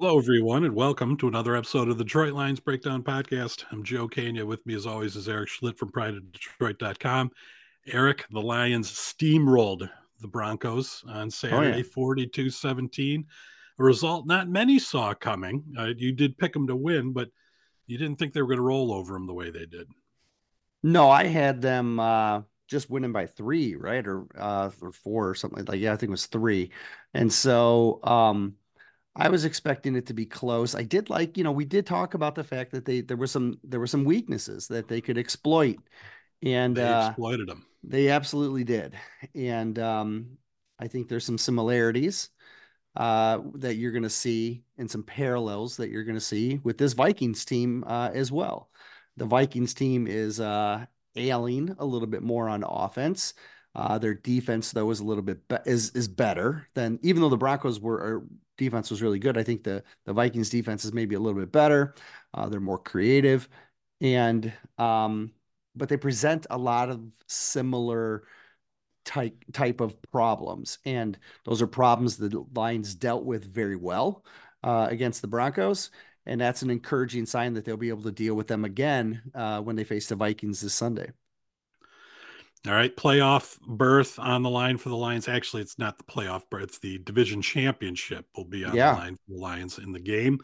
Hello, everyone, and welcome to another episode of the Detroit Lions Breakdown Podcast. I'm Joe Kania. With me, as always, is Erik Schlitt from PrideOfDetroit.com. Erik, the Lions steamrolled the Broncos on Saturday, 42 17. A result not many saw coming. Uh, you did pick them to win, but you didn't think they were going to roll over them the way they did. No, I had them uh, just winning by three, right? Or uh, or four or something like Yeah, I think it was three. And so, um, I was expecting it to be close. I did like, you know, we did talk about the fact that they there were some there were some weaknesses that they could exploit, and they uh, exploited them. They absolutely did, and um, I think there's some similarities uh, that you're going to see and some parallels that you're going to see with this Vikings team uh, as well. The Vikings team is uh, ailing a little bit more on offense. Uh, their defense, though, is a little bit be- is is better than even though the Broncos were defense was really good. I think the the Vikings defense is maybe a little bit better. Uh, they're more creative, and um, but they present a lot of similar type type of problems, and those are problems the Lions dealt with very well uh, against the Broncos. And that's an encouraging sign that they'll be able to deal with them again uh, when they face the Vikings this Sunday. All right, playoff berth on the line for the Lions. Actually, it's not the playoff berth; it's the division championship will be on yeah. the line for the Lions in the game.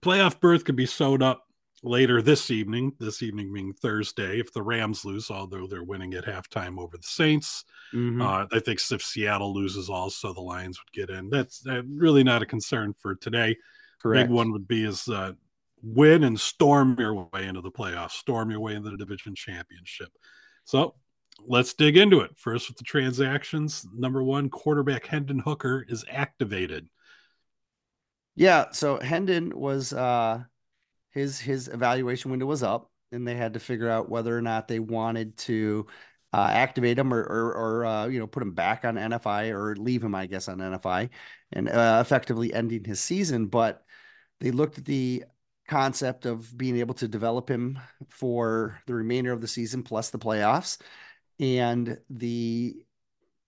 Playoff berth could be sewed up later this evening. This evening being Thursday, if the Rams lose, although they're winning at halftime over the Saints. Mm-hmm. Uh, I think if Seattle loses, also the Lions would get in. That's uh, really not a concern for today. Correct. Big one would be is uh, win and storm your way into the playoffs, storm your way into the division championship. So let's dig into it. First, with the transactions, number one, quarterback Hendon Hooker is activated. Yeah, so Hendon was uh his his evaluation window was up, and they had to figure out whether or not they wanted to uh, activate him or or, or uh, you know put him back on NFI or leave him, I guess, on NFI, and uh, effectively ending his season. But they looked at the concept of being able to develop him for the remainder of the season plus the playoffs and the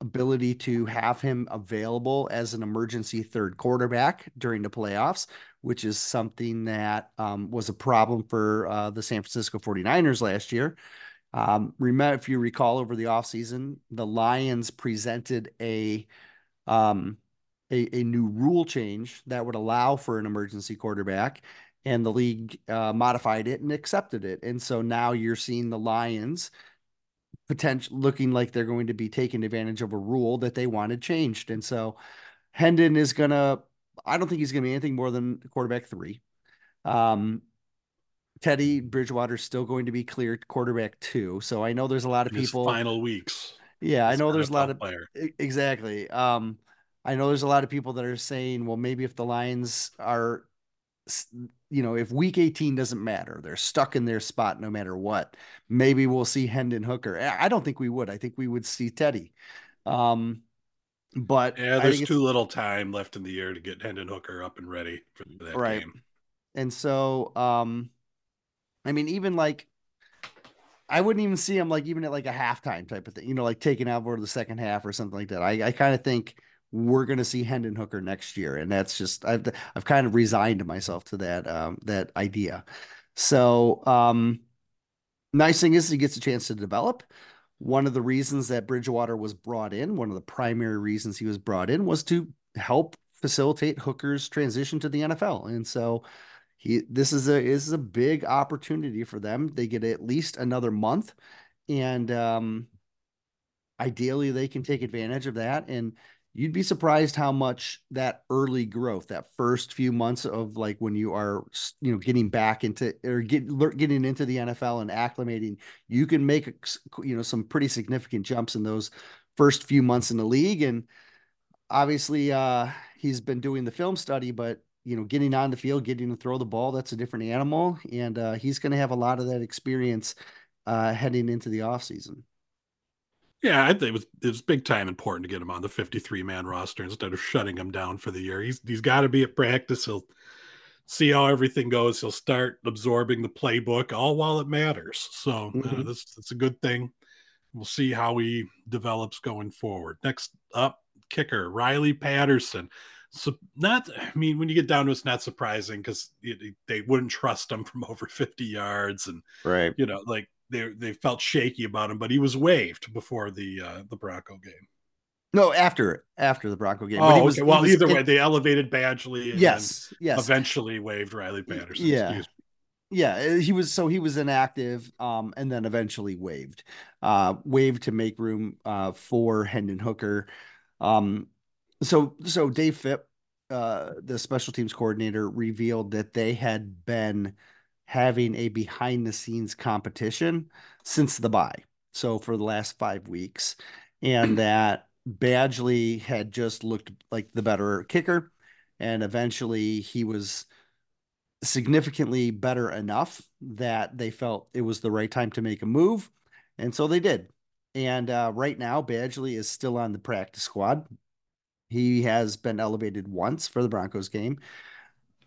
ability to have him available as an emergency third quarterback during the playoffs, which is something that um, was a problem for uh, the San Francisco 49ers last year. Um, remember, if you recall over the offseason, the Lions presented a, um, a, a new rule change that would allow for an emergency quarterback, and the league uh, modified it and accepted it. And so now you're seeing the Lions – potential looking like they're going to be taking advantage of a rule that they wanted changed. And so Hendon is gonna I don't think he's gonna be anything more than quarterback three. Um Teddy Bridgewater is still going to be cleared quarterback two. So I know there's a lot of people final weeks. Yeah, I know there's a lot of player. exactly. Um I know there's a lot of people that are saying, well, maybe if the Lions are you know, if week 18 doesn't matter, they're stuck in their spot no matter what. Maybe we'll see Hendon Hooker. I don't think we would. I think we would see Teddy. Um, but yeah, there's too little time left in the year to get Hendon Hooker up and ready for that right. game. And so, um, I mean, even like, I wouldn't even see him like even at like a halftime type of thing, you know, like taking out for the second half or something like that. I, I kind of think we're going to see Hendon Hooker next year, and that's just I've I've kind of resigned myself to that um, that idea. So um, nice thing is he gets a chance to develop. One of the reasons that Bridgewater was brought in, one of the primary reasons he was brought in, was to help facilitate Hooker's transition to the NFL, and so he this is a this is a big opportunity for them. They get at least another month, and um, ideally they can take advantage of that and you'd be surprised how much that early growth that first few months of like when you are you know getting back into or get, getting into the NFL and acclimating you can make you know some pretty significant jumps in those first few months in the league. And obviously uh he's been doing the film study but you know getting on the field getting to throw the ball that's a different animal. And uh he's going to have a lot of that experience uh heading into the off season yeah, I think it was it was big time important to get him on the 53 man roster instead of shutting him down for the year. He's he's got to be at practice. He'll see how everything goes. He'll start absorbing the playbook all while it matters. So uh, mm-hmm. uh, this that's a good thing. We'll see how he develops going forward. Next up, kicker Riley Patterson. so not i mean when you get down to it, it's not surprising because they wouldn't trust him from over 50 yards and right you know like they they felt shaky about him but he was waived before the uh the bronco game. No after after the bronco game oh was, okay. well either way they elevated badgley yes yes. eventually waived riley patterson yeah. yeah uh, he was so he was inactive um and then eventually waived uh waived to make room uh for hendon hooker. Um so so Dave Fipp, uh, the special teams coordinator, revealed that they had been having a behind the scenes competition since the bye. So for the last five weeks, and that Badgley had just looked like the better kicker, and eventually he was significantly better enough that they felt it was the right time to make a move, and so they did. And uh, right now, Badgley is still on the practice squad. He has been elevated once for the Broncos game.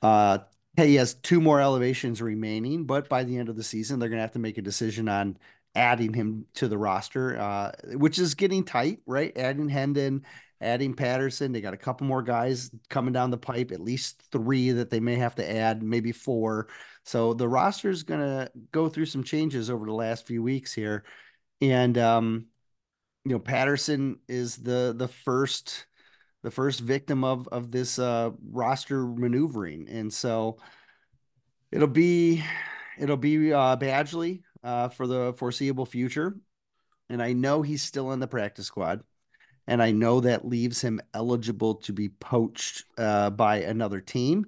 Uh, he has two more elevations remaining, but by the end of the season, they're going to have to make a decision on adding him to the roster, uh, which is getting tight, right? Adding Hendon, adding Patterson. They got a couple more guys coming down the pipe, at least three that they may have to add, maybe four. So the roster is going to go through some changes over the last few weeks here. And, um, you know, Patterson is the the first the first victim of of this uh, roster maneuvering, and so it'll be it'll be uh, Badgley uh, for the foreseeable future. And I know he's still in the practice squad, and I know that leaves him eligible to be poached uh, by another team.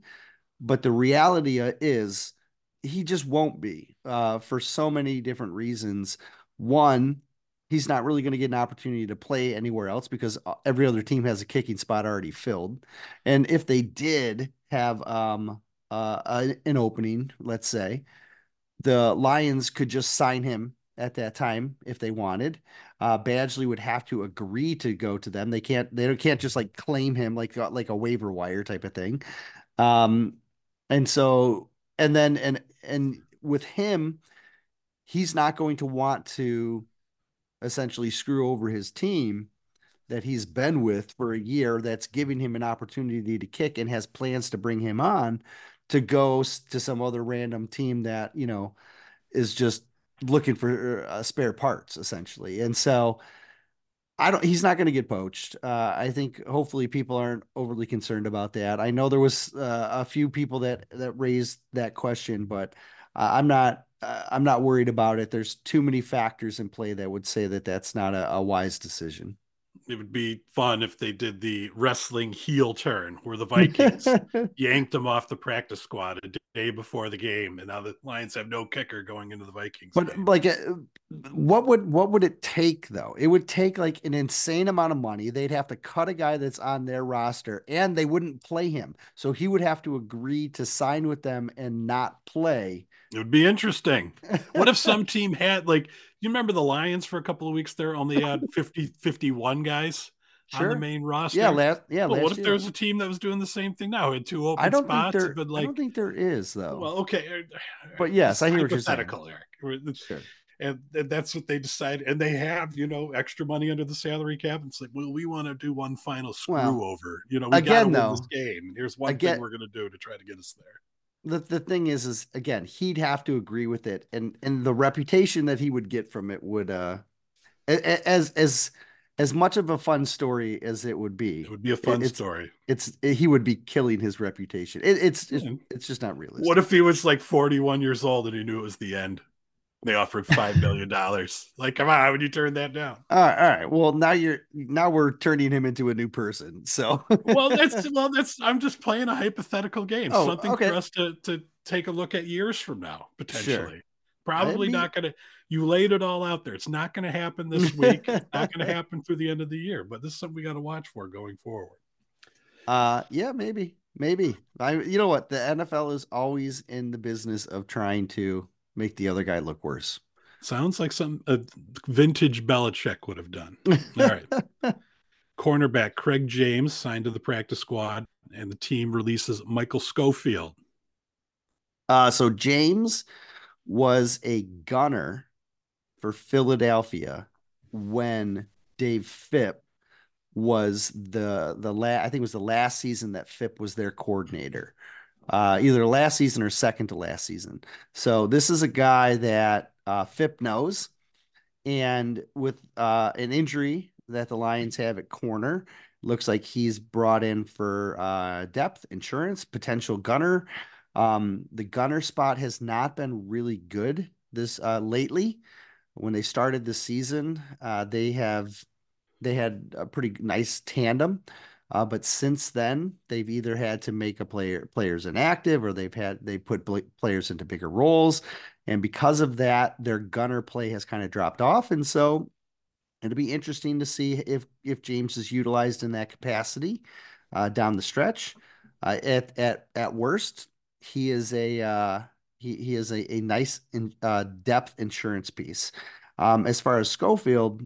But the reality uh, is, he just won't be uh, for so many different reasons. One, he's not really going to get an opportunity to play anywhere else because uh, every other team has a kicking spot already filled. And if they did have um, uh, an opening, let's say, the Lions could just sign him at that time if they wanted. Uh, Badgley would have to agree to go to them. They can't. They can't just like claim him like uh, like a waiver wire type of thing. Um, and so and then and and with him, he's not going to want to essentially screw over his team that he's been with for a year that's giving him an opportunity to kick and has plans to bring him on to go to some other random team that, you know, is just looking for uh, spare parts essentially. And so I don't he's not going to get poached. Uh, I think hopefully people aren't overly concerned about that. I know there was uh, a few people that that raised that question, but uh, I'm not I'm not worried about it. There's too many factors in play that would say that that's not a, a wise decision. It would be fun if they did the wrestling heel turn where the Vikings yanked them off the practice squad a day before the game, and now the Lions have no kicker going into the Vikings. But game. like, uh, what would what would it take though? It would take like an insane amount of money. They'd have to cut a guy that's on their roster, and they wouldn't play him, so he would have to agree to sign with them and not play it would be interesting. What if some team had like you remember the Lions for a couple of weeks there only had uh, 50 51 guys sure. on the main roster? Yeah, last yeah. Well, last what if year. there was a team that was doing the same thing now? Had two open I don't spots, think there, but like I don't think there is though. Well, okay. Er, but yes, I hear what you're saying. Erik. Sure. And, and that's what they decide. And they have, you know, extra money under the salary cap. And It's like, well, we want to do one final screw well, over. You know, we again, though, this game. Here's one again, thing we're going to do to try to get us there the, the thing is is again he'd have to agree with it and and the reputation that he would get from it would uh as as as much of a fun story as it would be it would be a fun it's, story. it's it, he would be killing his reputation. It, it's it's, it's just not realistic. What if he was like 41 years old and he knew it was the end they offered five million dollars. like, come on, how would you turn that down? All right, all right. Well, now you're now we're turning him into a new person. So, well, that's well, that's I'm just playing a hypothetical game. Oh, Something okay. for us to to take a look at years from now, potentially. Sure. Probably not going to. You laid it all out there. It's not going to happen this week. it's not going to happen through the end of the year. But this is something we got to watch for going forward. Uh, yeah, maybe, maybe. I, you know what? The NFL is always in the business of trying to make the other guy look worse. Sounds like some a vintage Belichick would have done. All right. Cornerback Craig James signed to the practice squad, and the team releases Michael Schofield. Uh, so James was a gunner for Philadelphia when Dave Fipp was the the la- I think it was the last season that Fipp was their coordinator. Uh, either last season or second to last season. So this is a guy that uh, Fipp knows, and with uh, an injury that the Lions have at corner, looks like he's brought in for uh, depth, insurance, potential gunner. Um, the gunner spot has not been really good this uh, lately. When they started the season, uh, they have they had a pretty nice tandem. Uh, but since then, they've either had to make a player players inactive or they've had they put players into bigger roles. And because of that, their gunner play has kind of dropped off. And so it'll be interesting to see if if James is utilized in that capacity uh, down the stretch. Uh, at at at worst, he is a uh, he he is a, a nice in, uh, depth insurance piece. Um, as far as Schofield,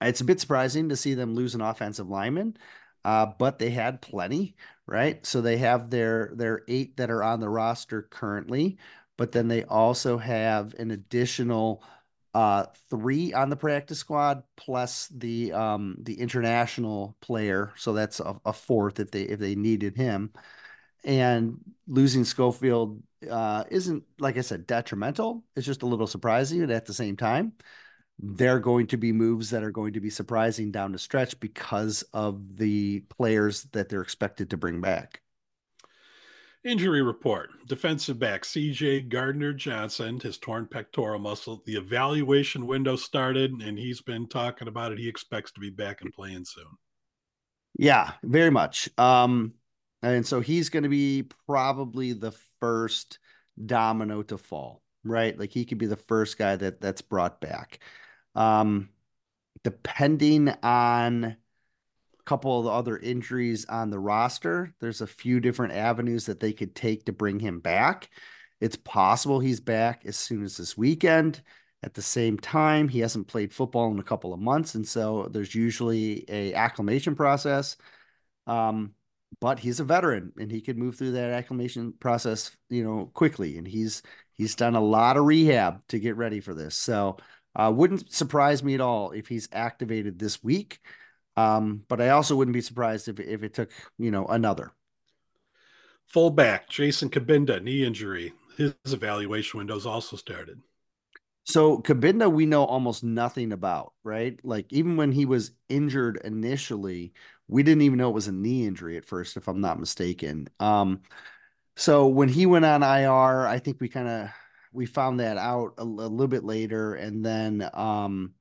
it's a bit surprising to see them lose an offensive lineman, uh, but they had plenty, right? So they have their their eight that are on the roster currently, but then they also have an additional uh, three on the practice squad plus the um, the international player. So that's a, a, fourth if they if they needed him. And losing Schofield uh, isn't like I said detrimental. It's just a little surprising, at the same time, they're going to be moves that are going to be surprising down the stretch because of the players that they're expected to bring back. Injury report defensive back CJ Gardner Johnson, his torn pectoral muscle. The evaluation window started, and he's been talking about it. He expects to be back and playing soon. Yeah, very much. Um, and so he's going to be probably the first domino to fall, right? Like he could be the first guy that that's brought back. Um, depending on a couple of the other injuries on the roster. There's a few different avenues that they could take to bring him back. It's possible he's back as soon as this weekend. At the same time, he hasn't played football in a couple of months, and so there's usually a acclimation process. Um, but he's a veteran, and he could move through that acclimation process, you know, quickly. And he's he's done a lot of rehab to get ready for this. So, uh, wouldn't surprise me at all if he's activated this week. Um, but I also wouldn't be surprised if if it took you know another. Fullback Jason Cabinda knee injury. His evaluation windows also started. So Cabinda, we know almost nothing about, right? Like even when he was injured initially, we didn't even know it was a knee injury at first, if I'm not mistaken. Um, so when he went on IR, I think we kind of we found that out a, a, little bit later, and then um,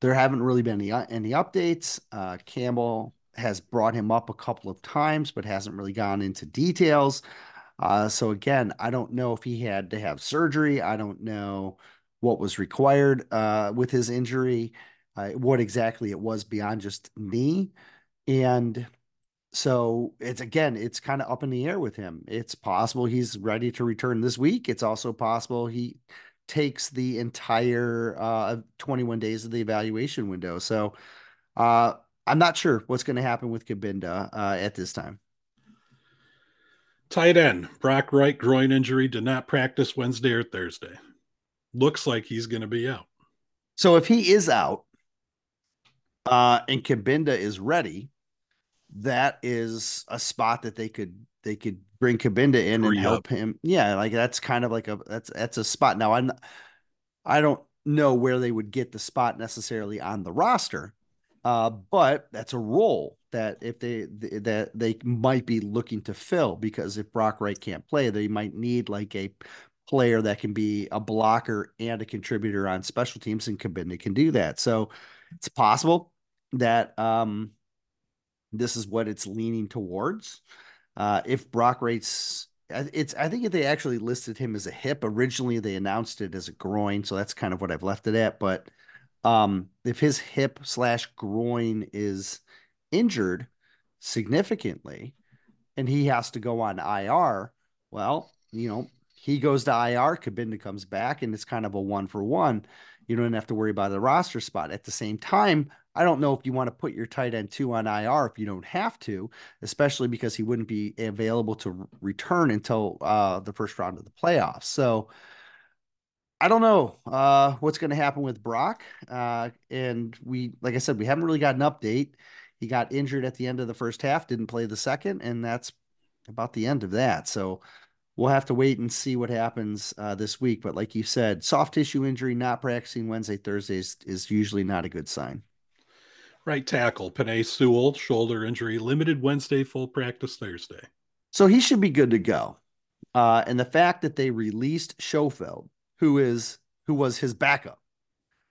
there haven't really been any, any updates. Uh, Campbell has brought him up a couple of times, but hasn't really gone into details. Uh, so again, I don't know if he had to have surgery. I don't know what was required uh, with his injury, uh, what exactly it was beyond just knee. And so it's again, it's kind of up in the air with him. It's possible he's ready to return this week. It's also possible he takes the entire uh, 21 days of the evaluation window. So uh, I'm not sure what's going to happen with Cabinda uh, at this time. Tight end Brock Wright groin injury did not practice Wednesday or Thursday. Looks like he's going to be out. So if he is out uh, and Cabinda is ready, that is a spot that they could they could bring Cabinda in and help him. Yeah, like that's kind of like a that's that's a spot. Now I'm I don't know where they would get the spot necessarily on the roster, uh, but that's a role that if they that they might be looking to fill because if Brock Wright can't play, they might need like a player that can be a blocker and a contributor on special teams, and Cabinda can do that. So it's possible that um, this is what it's leaning towards. Uh, if Brock Wright's, it's I think if they actually listed him as a hip originally, they announced it as a groin, so that's kind of what I've left it at. But um, if his hip slash groin is injured significantly, and he has to go on IR, well, you know, he goes to IR, Cabinda comes back, and it's kind of a one for one. You don't have to worry about the roster spot. At the same time, I don't know if you want to put your tight end two on IR if you don't have to, especially because he wouldn't be available to return until uh, the first round of the playoffs. So I don't know uh, what's going to happen with Brock. Uh, and we, like I said, we haven't really got an update. He got injured at the end of the first half, didn't play the second, and that's about the end of that. So we'll have to wait and see what happens uh, this week. But like you said, soft tissue injury, not practicing Wednesday, Thursdays is usually not a good sign. Right tackle, Penei Sewell, shoulder injury, limited Wednesday, full practice Thursday. So he should be good to go. Uh, and the fact that they released Schofield, who is who was his backup,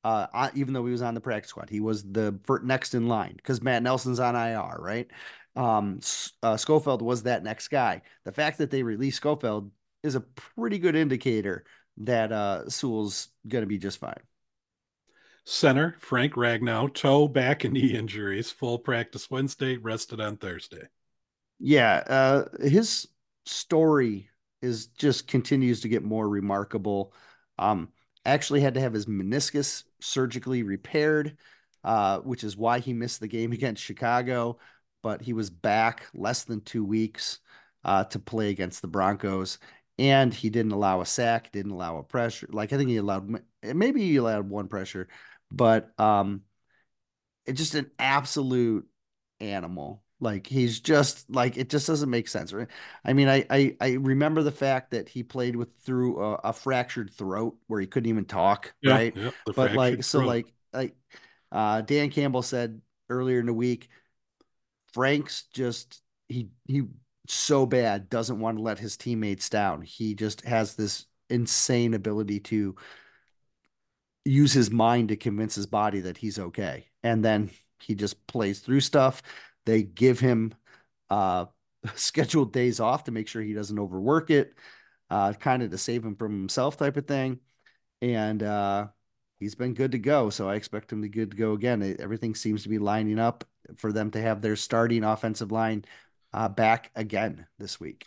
uh, even though he was on the practice squad, he was the next in line because Matt Nelson's on IR, right? Um, uh, Schofield was that next guy. The fact that they released Schofield is a pretty good indicator that uh, Sewell's going to be just fine. Center Frank Ragnow, toe, back, and knee injuries. Full practice Wednesday, rested on Thursday. Yeah, uh, his story is just continues to get more remarkable. Um, actually had to have his meniscus surgically repaired, uh, which is why he missed the game against Chicago. But he was back less than two weeks uh, to play against the Broncos, and he didn't allow a sack, didn't allow a pressure. Like I think he allowed maybe he allowed one pressure, but um, it's just an absolute animal. Like he's just like it just doesn't make sense. Right? I mean, I, I I remember the fact that he played with through a, a fractured throat where he couldn't even talk, yeah, right? Yeah, but like so like like uh, Dan Campbell said earlier in the week, Frank's just he he so bad doesn't want to let his teammates down. He just has this insane ability to use his mind to convince his body that he's okay. And then he just plays through stuff. They give him uh, scheduled days off to make sure he doesn't overwork it, uh, kind of to save him from himself, type of thing. And uh, he's been good to go. So I expect him to be good to go again. It, everything seems to be lining up for them to have their starting offensive line uh, back again this week.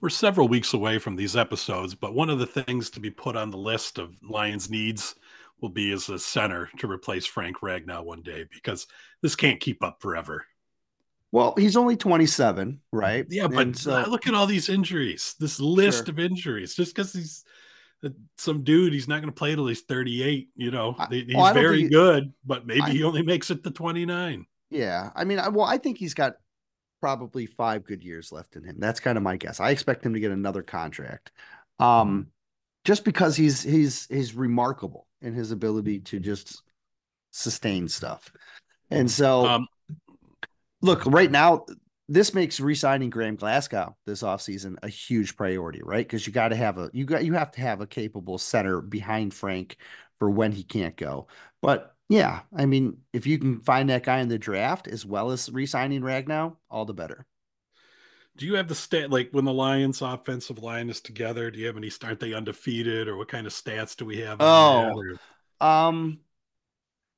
We're several weeks away from these episodes, but one of the things to be put on the list of Lions needs will be as a center to replace Frank Ragnow one day because this can't keep up forever. Well, he's only 27, right? Yeah, but so, look at all these injuries, this list sure. of injuries. Just because he's some dude, he's not going to play till he's 38. You know, he's well, very he, good, but maybe I, he only makes it to 29. Yeah. I mean, I, well, I think he's got probably five good years left in him. That's kind of my guess. I expect him to get another contract. Um, just because he's he's he's remarkable in his ability to just sustain stuff. And so um, look, right now, this makes re-signing Graham Glasgow this offseason a huge priority, right? Because you got to have a you got you have to have a capable center behind Frank for when he can't go. But yeah, I mean, if you can find that guy in the draft as well as re-signing Ragnow, all the better. Do you have the stat like when the Lions offensive line is together? Do you have any start Aren't they undefeated or what kind of stats do we have? Oh, um,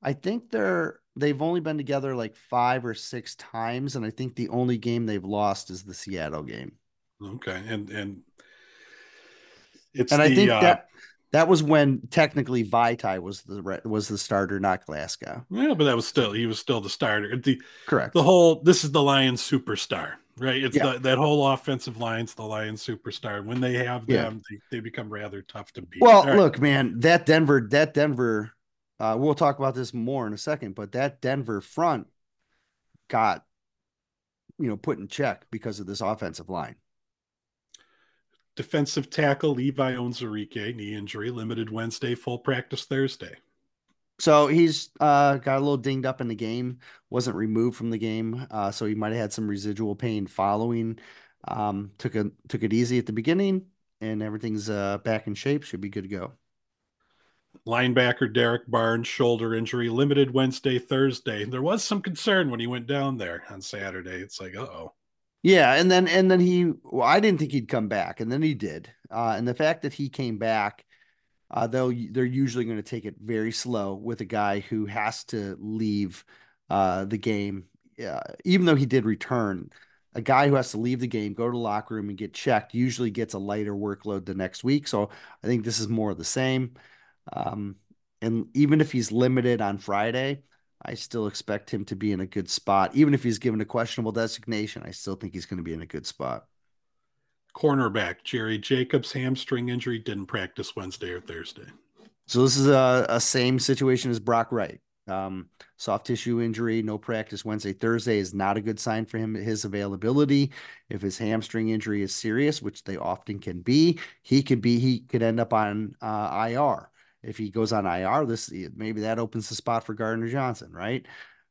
I think they're they've only been together like five or six times, and I think the only game they've lost is the Seattle game. Okay, and and it's and the, I think uh, that that was when technically Vaitai was the was the starter, not Glasgow. Yeah, but that was still he was still the starter. The correct. The whole this is the Lions superstar, right? It's yeah. the, that whole offensive line's the Lions superstar. When they have them, yeah. they, they become rather tough to beat. Well, right. look, man, that Denver, that Denver uh, we'll talk about this more in a second, but that Denver front got, you know, put in check because of this offensive line. Defensive tackle Levi Onwuzurike, knee injury, limited Wednesday, full practice Thursday. So he's uh, got a little dinged up in the game, wasn't removed from the game, uh, so he might have had some residual pain following. Um, took a took it easy at the beginning, and everything's uh, back in shape. Should be good to go. Linebacker Derek Barnes shoulder injury, limited Wednesday, Thursday. There was some concern when he went down there on Saturday. It's like, oh. Yeah, and then and then he well, I didn't think he'd come back, and then he did. Uh, and the fact that he came back, uh, though they're usually going to take it very slow with a guy who has to leave uh, the game, even though he did return. A guy who has to leave the game, go to the locker room, and get checked usually gets a lighter workload the next week. So I think this is more of the same. Um, and even if he's limited on Friday, I still expect him to be in a good spot. Even if he's given a questionable designation, I still think he's going to be in a good spot. Cornerback Jerry Jacobs hamstring injury didn't practice Wednesday or Thursday. So this is a, a same situation as Brock Wright. Um, soft tissue injury, no practice Wednesday, Thursday is not a good sign for him. His availability, if his hamstring injury is serious, which they often can be, he could be he could end up on uh, IR. If he goes on IR, this maybe that opens the spot for Gardner Johnson, right?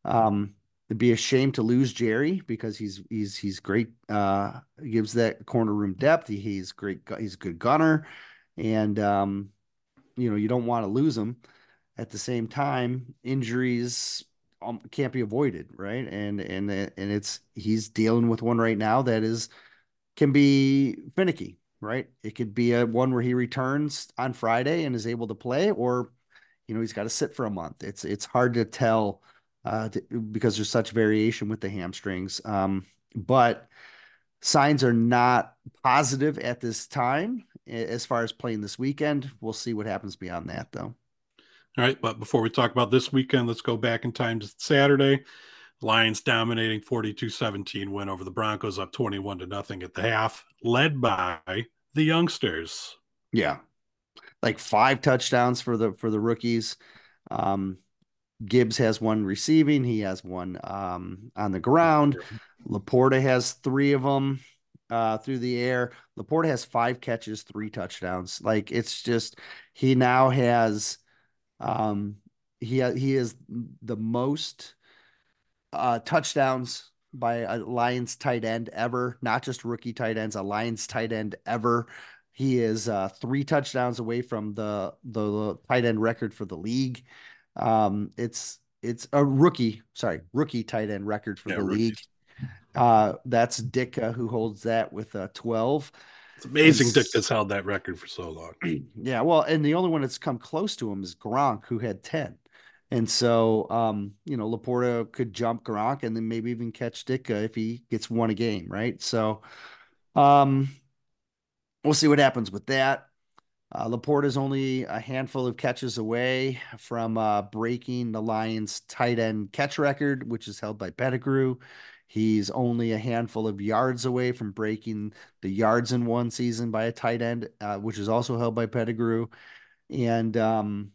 Um, it'd be a shame to lose Jerry because he's he's he's great. Uh, gives that corner room depth. He, he's great. He's a good gunner, and um, you know you don't want to lose him at the same time, injuries um, can't be avoided, right? And and and it's he's dealing with one right now that is can be finicky, right? It could be a one where he returns on Friday and is able to play, or you know he's got to sit for a month. It's it's hard to tell uh, to, because there's such variation with the hamstrings. Um, but signs are not positive at this time as far as playing this weekend. We'll see what happens beyond that, though. All right, but before we talk about this weekend, let's go back in time to Saturday. Lions dominating 42-17 win over the Broncos up 21 to nothing at the half, led by the youngsters. Yeah. Like five touchdowns for the for the rookies. Um, Gibbs has one receiving, he has one um, on the ground. LaPorta has three of them uh, through the air. LaPorta has five catches, three touchdowns. Like it's just he now has um, he he is the most uh, touchdowns by a Lions tight end ever, not just rookie tight ends, a Lions tight end ever. He is uh, three touchdowns away from the, the, the tight end record for the league. Um, it's it's a rookie, sorry, rookie tight end record for yeah, the rookies. league. Uh, that's Ditka who holds that with uh, 12. It's amazing Dick has held that record for so long. Yeah, well, and the only one that's come close to him is Gronk, who had 10. And so, um, you know, LaPorta could jump Gronk and then maybe even catch Ditka if he gets one a game, right? So, um, we'll see what happens with that. Uh, LaPorta is only a handful of catches away from uh, breaking the Lions' tight end catch record, which is held by Pettigrew. He's only a handful of yards away from breaking the yards in one season by a tight end, uh, which is also held by Pettigrew. And um,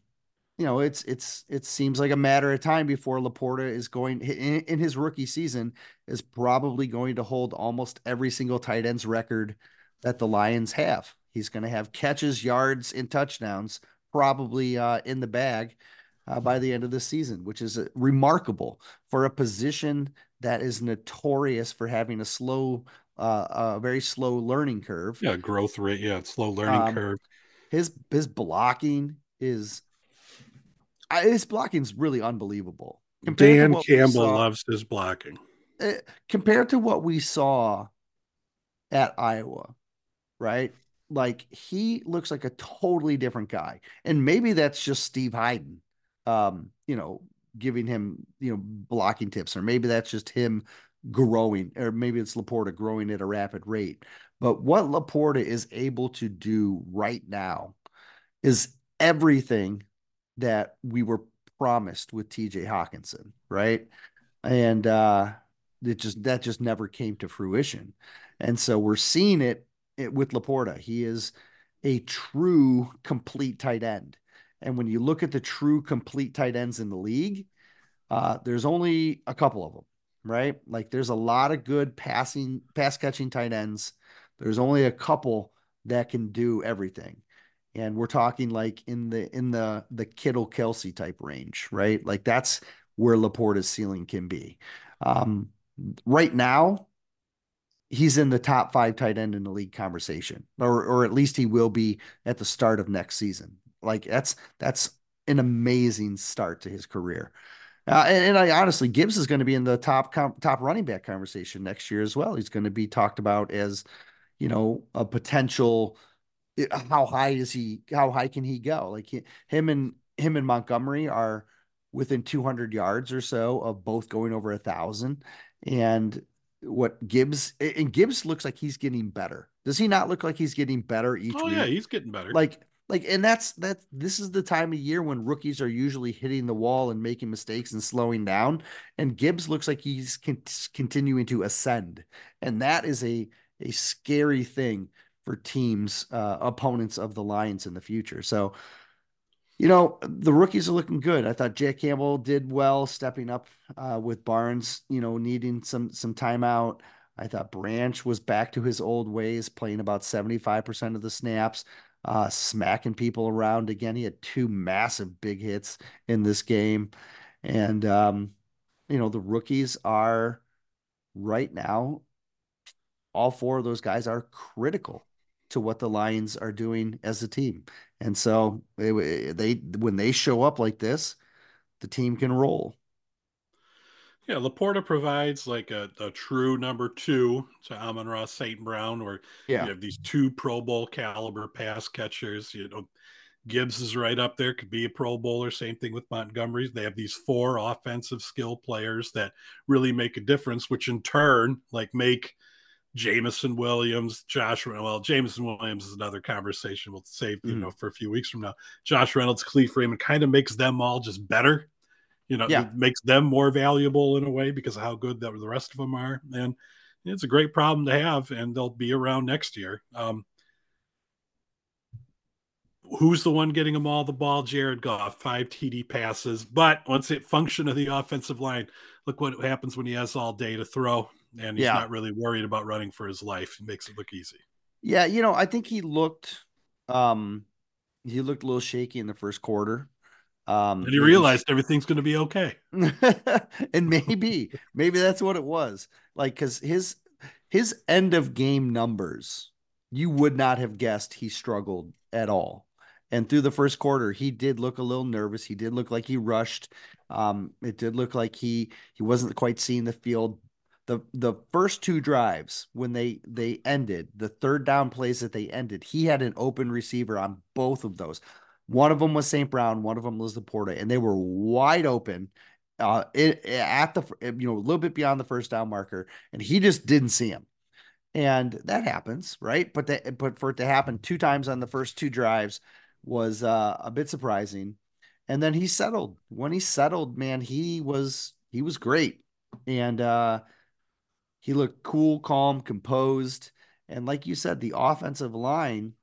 you know, it's it's it seems like a matter of time before LaPorta is going in, in his rookie season is probably going to hold almost every single tight end's record that the Lions have. He's going to have catches, yards, and touchdowns probably uh, in the bag uh, by the end of the season, which is uh, remarkable for a position that is notorious for having a slow, uh, a very slow learning curve. Yeah, growth rate. Yeah, slow learning um, curve. His his blocking is his blocking is really unbelievable. Dan Campbell saw, loves his blocking. Uh, compared to what we saw at Iowa, right? Like he looks like a totally different guy, and maybe that's just Steve Heiden, um, you know, giving him, you know, blocking tips, or maybe that's just him growing, or maybe it's LaPorta growing at a rapid rate. But what LaPorta is able to do right now is everything that we were promised with TJ Hockenson, right? And uh it just that just never came to fruition. And so we're seeing it, it with LaPorta. He is a true complete tight end. And when you look at the true complete tight ends in the league, uh, there's only a couple of them, right? Like there's a lot of good passing, pass catching tight ends. There's only a couple that can do everything. And we're talking like in the in the the Kittle Kelsey type range, right? Like that's where LaPorta's ceiling can be. Um, right now, he's in the top five tight end in the league conversation, or or at least he will be at the start of next season. Like that's that's an amazing start to his career. Uh, and, and, I honestly, Gibbs is going to be in the top top running back conversation next year as well. He's going to be talked about as, you know, a potential. How high is he? How high can he go? Like he, him and him and Montgomery are within 200 yards or so of both going over a thousand. And what Gibbs and Gibbs looks like he's getting better. Does he not look like he's getting better each oh, week? yeah, he's getting better. Like like and that's that this is the time of year when rookies are usually hitting the wall and making mistakes and slowing down and gibbs looks like he's con- continuing to ascend and that is a a scary thing for teams uh, opponents of the lions in the future so You know, the rookies are looking good. I thought Jack Campbell did well stepping up uh, with Barnes, you know, needing some some timeout. I thought Branch was back to his old ways, playing about 75% of the snaps, uh, smacking people around again. He had two massive big hits in this game. And um, you know, the rookies are right now, all four of those guys are critical to what the Lions are doing as a team. And so they, they when they show up like this, the team can roll. Yeah, LaPorta provides like a, a true number two to Amon-Ra St. Brown, where yeah. you have these two Pro Bowl caliber pass catchers. You know, Gibbs is right up there, could be a Pro Bowler. Same thing with Montgomery. They have these four offensive skill players that really make a difference, which in turn, like, make – Jameson Williams, Josh. Well, Jameson Williams is another conversation we'll save, you mm. know, for a few weeks from now. Josh Reynolds, Kalif Raymond kind of makes them all just better. You know, yeah. makes them more valuable in a way because of how good that the rest of them are. And it's a great problem to have, and they'll be around next year. Um, who's the one getting them all the ball? Jared Goff, five TD passes. But once it function of the offensive line, look what happens when he has all day to throw and he's yeah. not really worried about running for his life. It makes it look easy. Yeah, you know, I think he looked um he looked a little shaky in the first quarter. Um and he realized everything's going to be okay. and maybe maybe that's what it was. Like cuz his his end of game numbers, you would not have guessed he struggled at all. And through the first quarter, he did look a little nervous. He did look like he rushed. Um, it did look like he he wasn't quite seeing the field the the first two drives when they they ended the third down plays that they ended he had an open receiver on both of those. One of them was st brown one of them was LaPorta and they were wide open uh it, at the you know a little bit beyond the first down marker and he just didn't see him. And that happens right? But that but for it to happen two times on the first two drives was uh, a bit surprising. And then he settled. When he settled man he was he was great. And uh he looked cool, calm, composed. And like you said, the offensive line,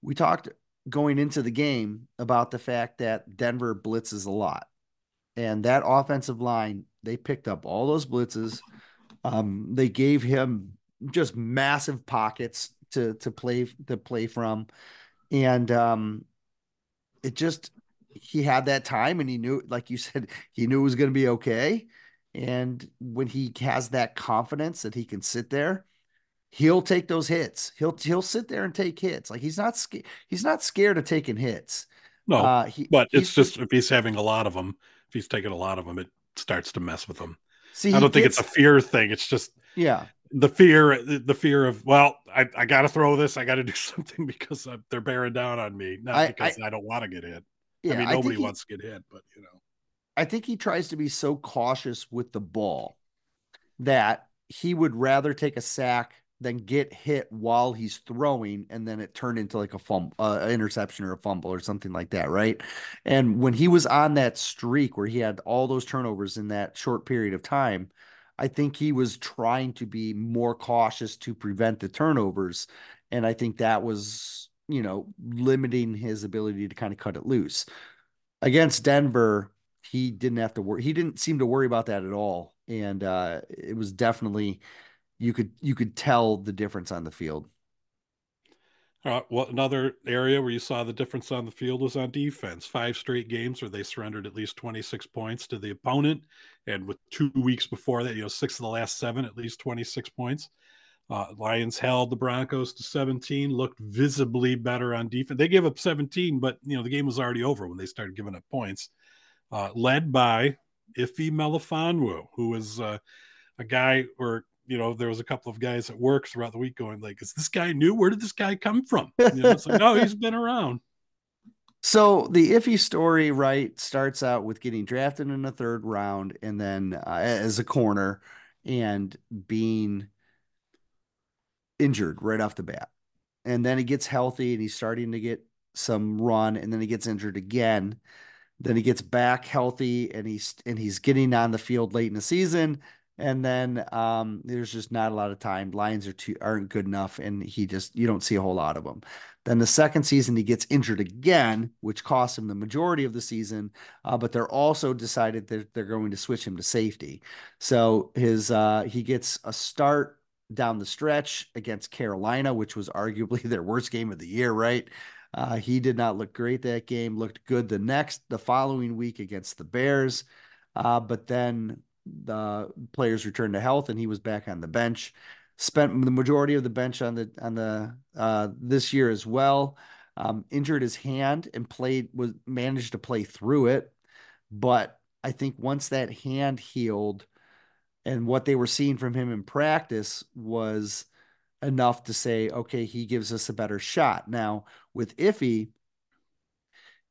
we talked going into the game about the fact that Denver blitzes a lot. And that offensive line, they picked up all those blitzes. Um, they gave him just massive pockets to to play to play from. And um, it just he had that time and he knew, like you said, he knew it was going to be okay. And when he has that confidence that he can sit there, he'll take those hits. He'll he'll sit there and take hits. Like he's not scared. He's not scared of taking hits. No, uh, he, but it's just if he's having a lot of them, if he's taking a lot of them, it starts to mess with him. See, I don't think gets, it's a fear thing. It's just yeah, the fear, the fear of well, I, I got to throw this. I got to do something because they're bearing down on me, not I, because I, I don't want to get hit. Yeah, I mean, nobody he, wants to get hit, but you know. I think he tries to be so cautious with the ball that he would rather take a sack than get hit while he's throwing and then it turned into like a fumble, uh, interception or a fumble or something like that, right? And when he was on that streak where he had all those turnovers in that short period of time, I think he was trying to be more cautious to prevent the turnovers and I think that was, you know, limiting his ability to kind of cut it loose. Against Denver, he didn't have to worry. He didn't seem to worry about that at all, and uh, it was definitely you could you could tell the difference on the field. Uh, well, another area where you saw the difference on the field was on defense. Five straight games where they surrendered at least 26 points to the opponent. And with two weeks before that, you know, six of the last seven, at least 26 points. Uh, Lions held the Broncos to 17, looked visibly better on defense. They gave up 17, but, you know, the game was already over when they started giving up points uh, led by Ife Melifonwu, who was uh, a guy or you know there was a couple of guys at work throughout the week going like, "Is this guy new? Where did this guy come from?" You know, it's like, "No, he's been around." So the Iffy story, right, starts out with getting drafted in the third round, and then uh, as a corner, and being injured right off the bat, and then he gets healthy and he's starting to get some run, and then he gets injured again then he gets back healthy and he's and he's getting on the field late in the season. And then um, there's just not a lot of time. Lions are too aren't good enough, and he just you don't see a whole lot of them. Then the second season he gets injured again, which costs him the majority of the season. Uh, but they're also decided that they're going to switch him to safety. So his uh, he gets a start down the stretch against Carolina, which was arguably their worst game of the year, right? Uh, he did not look great that game. Looked good the next, the following week against the Bears, uh, but then the players returned to health and he was back on the bench. Spent the majority of the bench on the on the uh, this year as well. Um, injured his hand and played was managed to play through it, but I think once that hand healed, and what they were seeing from him in practice was enough to say, okay, he gives us a better shot. Now with Iffy,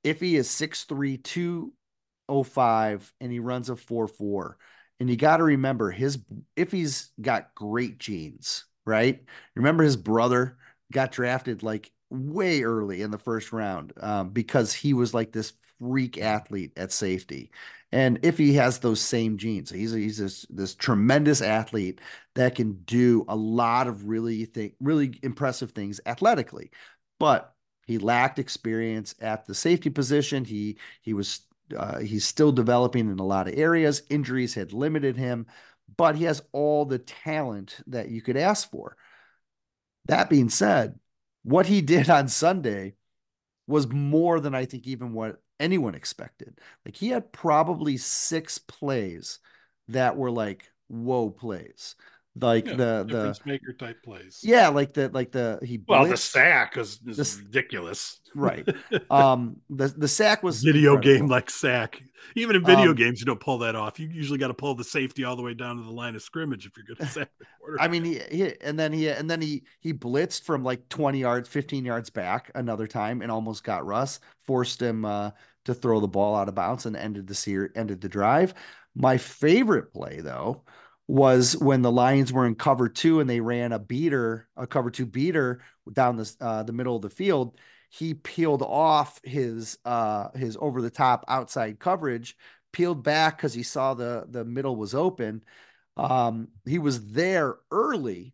Iffy is 6'3, 205, and he runs a 4'4. And you got to remember his Iffy's got great genes, right? Remember his brother got drafted like way early in the first round um, because he was like this freak athlete at safety. And if he has those same genes, he's he's this this tremendous athlete that can do a lot of really think really impressive things athletically, but he lacked experience at the safety position. He he was uh, he's still developing in a lot of areas. Injuries had limited him, but he has all the talent that you could ask for. That being said, what he did on Sunday was more than I think even what anyone expected. Like he had probably six plays that were like whoa plays. Like yeah, the the maker type plays. Yeah, like the like the he blitzed. well the sack is, is the, ridiculous. Right. Um the the sack was video incredible. game like sack. Even in video um, games, you don't pull that off. You usually got to pull the safety all the way down to the line of scrimmage if you're going to sack the quarterback. I mean, he, he and then he and then he he blitzed from like 20 yards, 15 yards back another time and almost got Russ, forced him uh to throw the ball out of bounds and ended the series, ended the drive. My favorite play though was when the Lions were in cover two and they ran a beater, a cover two beater down the uh, the middle of the field. He peeled off his uh, his over the top outside coverage, peeled back because he saw the the middle was open. Um, he was there early,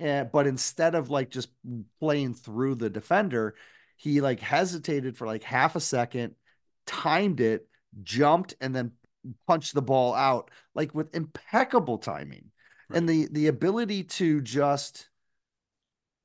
and, but instead of like just playing through the defender, he like hesitated for like half a second, timed it, jumped, and then punched the ball out like with impeccable timing. Right. And the the ability to just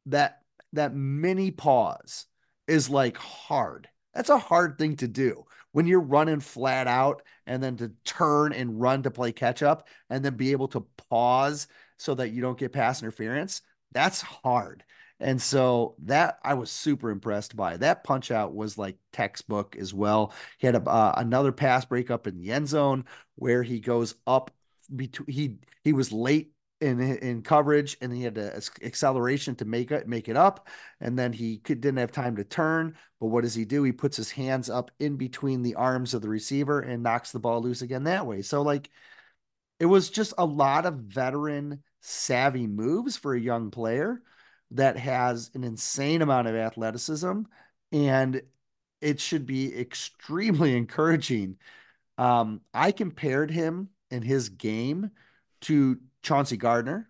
that that mini pause is like hard. That's a hard thing to do when you're running flat out and then to turn and run to play catch up and then be able to pause so that you don't get pass interference. That's hard. And so that I was super impressed by. That punch out was like textbook as well. He had a, uh, another pass breakup in the end zone where he goes up between he he was late in in coverage and he had an acceleration to make it make it up and then he could, didn't have time to turn but what does he do he puts his hands up in between the arms of the receiver and knocks the ball loose again that way so like it was just a lot of veteran savvy moves for a young player that has an insane amount of athleticism and it should be extremely encouraging. Um, I compared him in his game to Chauncey Gardner,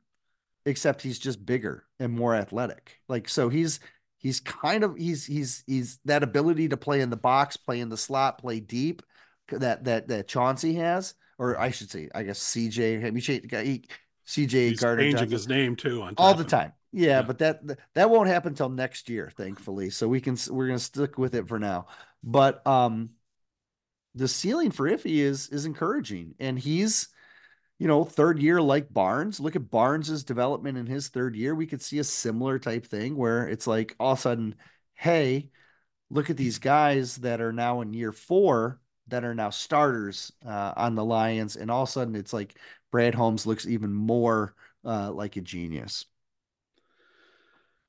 except he's just bigger and more athletic. Like so he's he's kind of he's he's he's that ability to play in the box, play in the slot, play deep that that that Chauncey has, or I should say, I guess CJ. Mean, CJ he's Gardner changing Johnson. his name too on all the time. Yeah, yeah, but that that won't happen until next year, thankfully. So we can we're gonna stick with it for now. But um, the ceiling for Iffy is is encouraging, and he's you know third year like Barnes. Look at Barnes's development in his third year. We could see a similar type thing where it's like all of a sudden, hey, look at these guys that are now in year four that are now starters uh, on the Lions, and all of a sudden it's like Brad Holmes looks even more uh, like a genius.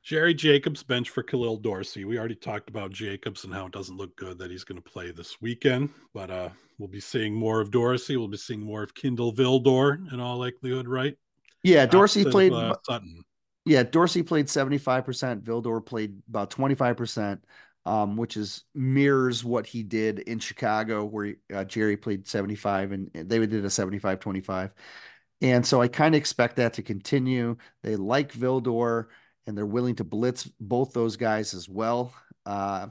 Jerry Jacobs bench for Khalil Dorsey. We already talked about Jacobs and how it doesn't look good that he's going to play this weekend, but uh, we'll be seeing more of Dorsey. We'll be seeing more of Kindle Vildor in all likelihood, right? Yeah, Dorsey played of, uh, Sutton. Yeah, Dorsey played 75%, Vildor played about 25%, um, which is mirrors what he did in Chicago where uh, Jerry played 75 and they did a 75 25. And so I kind of expect that to continue. They like Vildor and they're willing to blitz both those guys as well. Uh,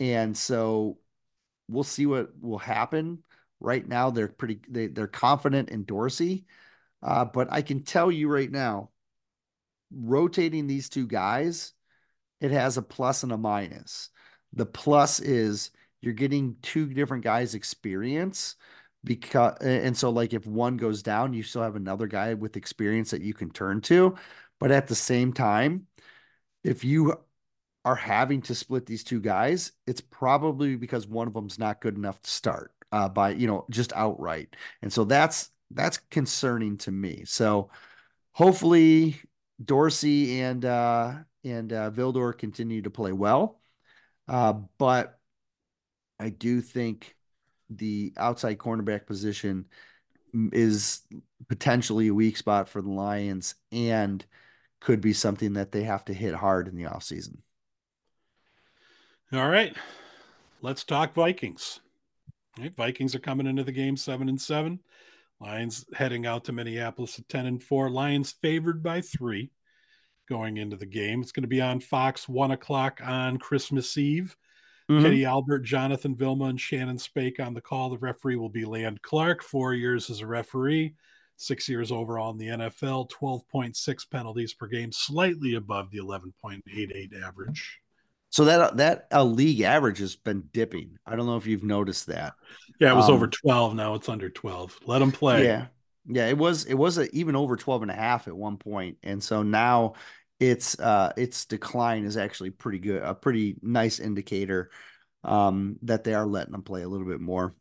and so we'll see what will happen. Right now, they're pretty they, they're confident in Dorsey. Uh, but I can tell you right now, rotating these two guys, it has a plus and a minus. The plus is you're getting two different guys' experience because and so like if one goes down, you still have another guy with experience that you can turn to. But at the same time, if you are having to split these two guys, it's probably because one of them's not good enough to start uh, by you know just outright, and so that's that's concerning to me. So hopefully Dorsey and uh, and uh, Vildor continue to play well, uh, but I do think the outside cornerback position is potentially a weak spot for the Lions and could be something that they have to hit hard in the offseason. All right. Let's talk Vikings. Right, Vikings are coming into the game seven and seven. Lions heading out to Minneapolis at 10 and 4. Lions favored by three going into the game. It's going to be on Fox, one o'clock on Christmas Eve. Mm-hmm. Kenny Albert, Jonathan Vilma, and Shannon Spake on the call. The referee will be Land Clark, four years as a referee, six years overall in the NFL, 12.6 penalties per game, slightly above the 11.88 average. So that that a league average has been dipping. I don't know if you've noticed that. Yeah, it was um, over 12. Now it's under 12. Let them play. Yeah. Yeah, it was it was a, even over 12 and a half at one point. And so now its uh its decline is actually pretty good, a pretty nice indicator um that they are letting them play a little bit more.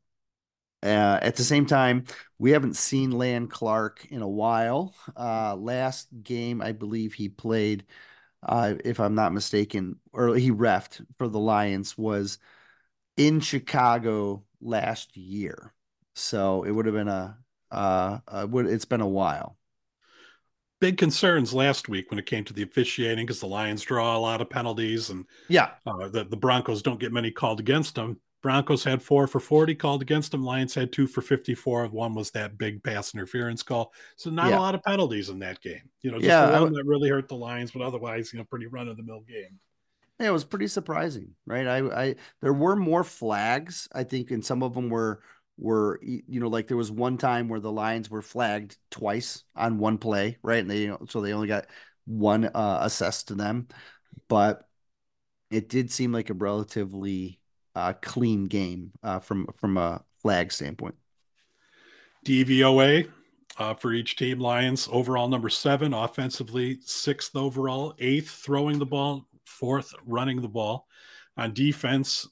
Uh, at the same time, we haven't seen Land Clark in a while. Uh, last game, I believe he played uh, if I'm not mistaken, or he refed for the Lions was in Chicago last year. So it would have been a, uh, uh would, it's been a while. Big concerns last week when it came to the officiating because the Lions draw a lot of penalties and yeah, uh, the, the Broncos don't get many called against them. Broncos had four for 40 called against them. Lions had two for 54. One was that big pass interference call. So not yeah. a lot of penalties in that game. You know, just yeah, the one that really hurt the Lions, but otherwise, you know, pretty run of the mill game. Yeah, it was pretty surprising, right? I, I, there were more flags, I think, and some of them were, were, you know, like there was one time where the Lions were flagged twice on one play, right? And they, you know, so they only got one uh, assessed to them, but it did seem like a relatively uh, clean game uh, from from a flag standpoint. DVOA uh, for each team: Lions overall number seven, offensively sixth overall, eighth throwing the ball, fourth running the ball. On defense,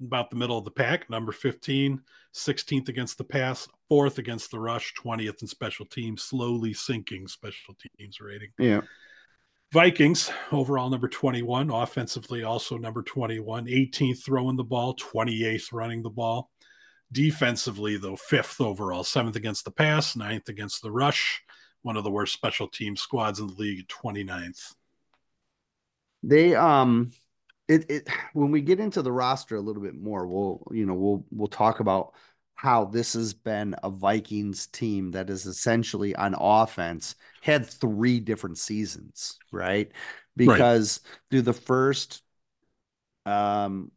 about the middle of the pack, number 15, 16th against the pass, fourth against the rush, 20th in special teams, slowly sinking special teams rating. Yeah. Vikings, overall number 21, offensively also number 21, 18th throwing the ball, 28th running the ball. Defensively, though, fifth overall, seventh against the pass, ninth against the rush. One of the worst special team squads in the league, 29th. They um it it when we get into the roster a little bit more, we'll you know, we'll we'll talk about how this has been a Vikings team that is essentially on offense had three different seasons, right? Because right. through the first um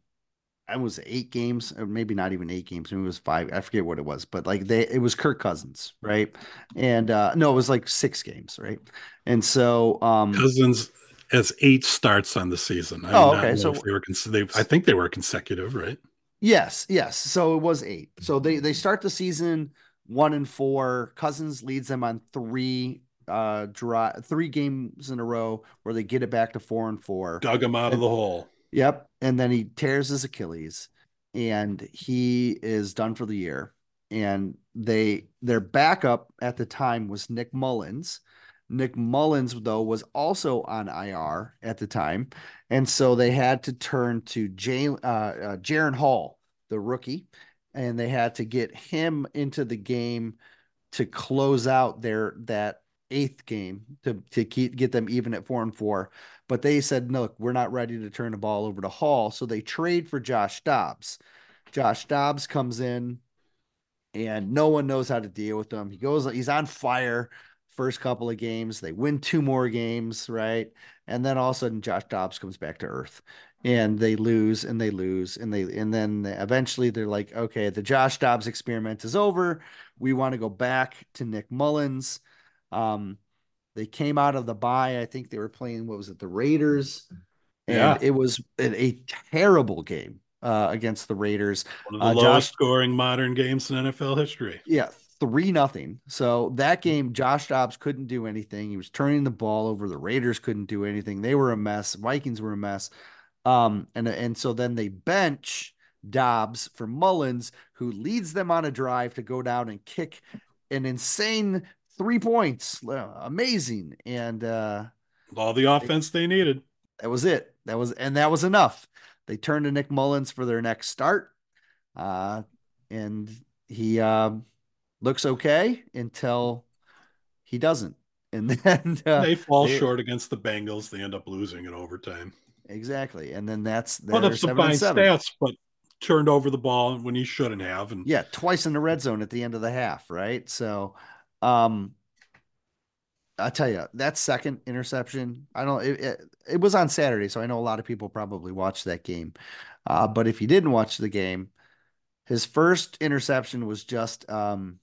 I was eight games, or maybe not even eight games. Maybe it was five. I forget what it was, but like they, it was Kirk Cousins, right? And uh no, it was like six games, right? And so um Cousins has eight starts on the season. I oh, okay. So they were, they, I think they were consecutive, right? Yes, yes. So it was eight. So they they start the season one and four. Cousins leads them on three uh dry three games in a row where they get it back to four and four. Dug him out and, of the hole. Yep. And then he tears his Achilles and he is done for the year. And they their backup at the time was Nick Mullens. Nick Mullens, though, was also on IR at the time. And so they had to turn to Jay, uh, uh, Jaren Hall, the rookie, and they had to get him into the game to close out their that eighth game to, to keep, get them even at four and four. But they said, look, we're not ready to turn the ball over to Hall. So they trade for Josh Dobbs. Josh Dobbs comes in and no one knows how to deal with him. He goes, he's on fire first couple of games. They win two more games, right? And then all of a sudden, Josh Dobbs comes back to earth and they lose and they lose and they and then eventually they're like okay the josh dobbs experiment is over we want to go back to nick Mullens. um they came out of the bye i think they were playing what was it the raiders and yeah. it was a, a terrible game uh, against the raiders one of the uh, lowest josh, scoring modern games in nfl history yeah three nothing. So that game, Josh Dobbs couldn't do anything. He was turning the ball over. The Raiders couldn't do anything. They were a mess. Vikings were a mess. Um, and and so then they bench Dobbs for Mullens, who leads them on a drive to go down and kick an insane three points. Amazing. And uh all the offense they, they needed. That was it. That was and that was enough. They turned to Nick Mullens for their next start. Uh and he uh, looks okay until he doesn't. And then uh, they fall they, short against the Bengals. They end up losing in overtime. Exactly. And then that's put up some fine stats, but turned over the ball when he shouldn't have. And yeah, twice in the red zone at the end of the half, right? So um I tell you, that second interception, I don't it, it, it, was on Saturday, so I know a lot of people probably watched that game. Uh, but if you didn't watch the game, his first interception was just um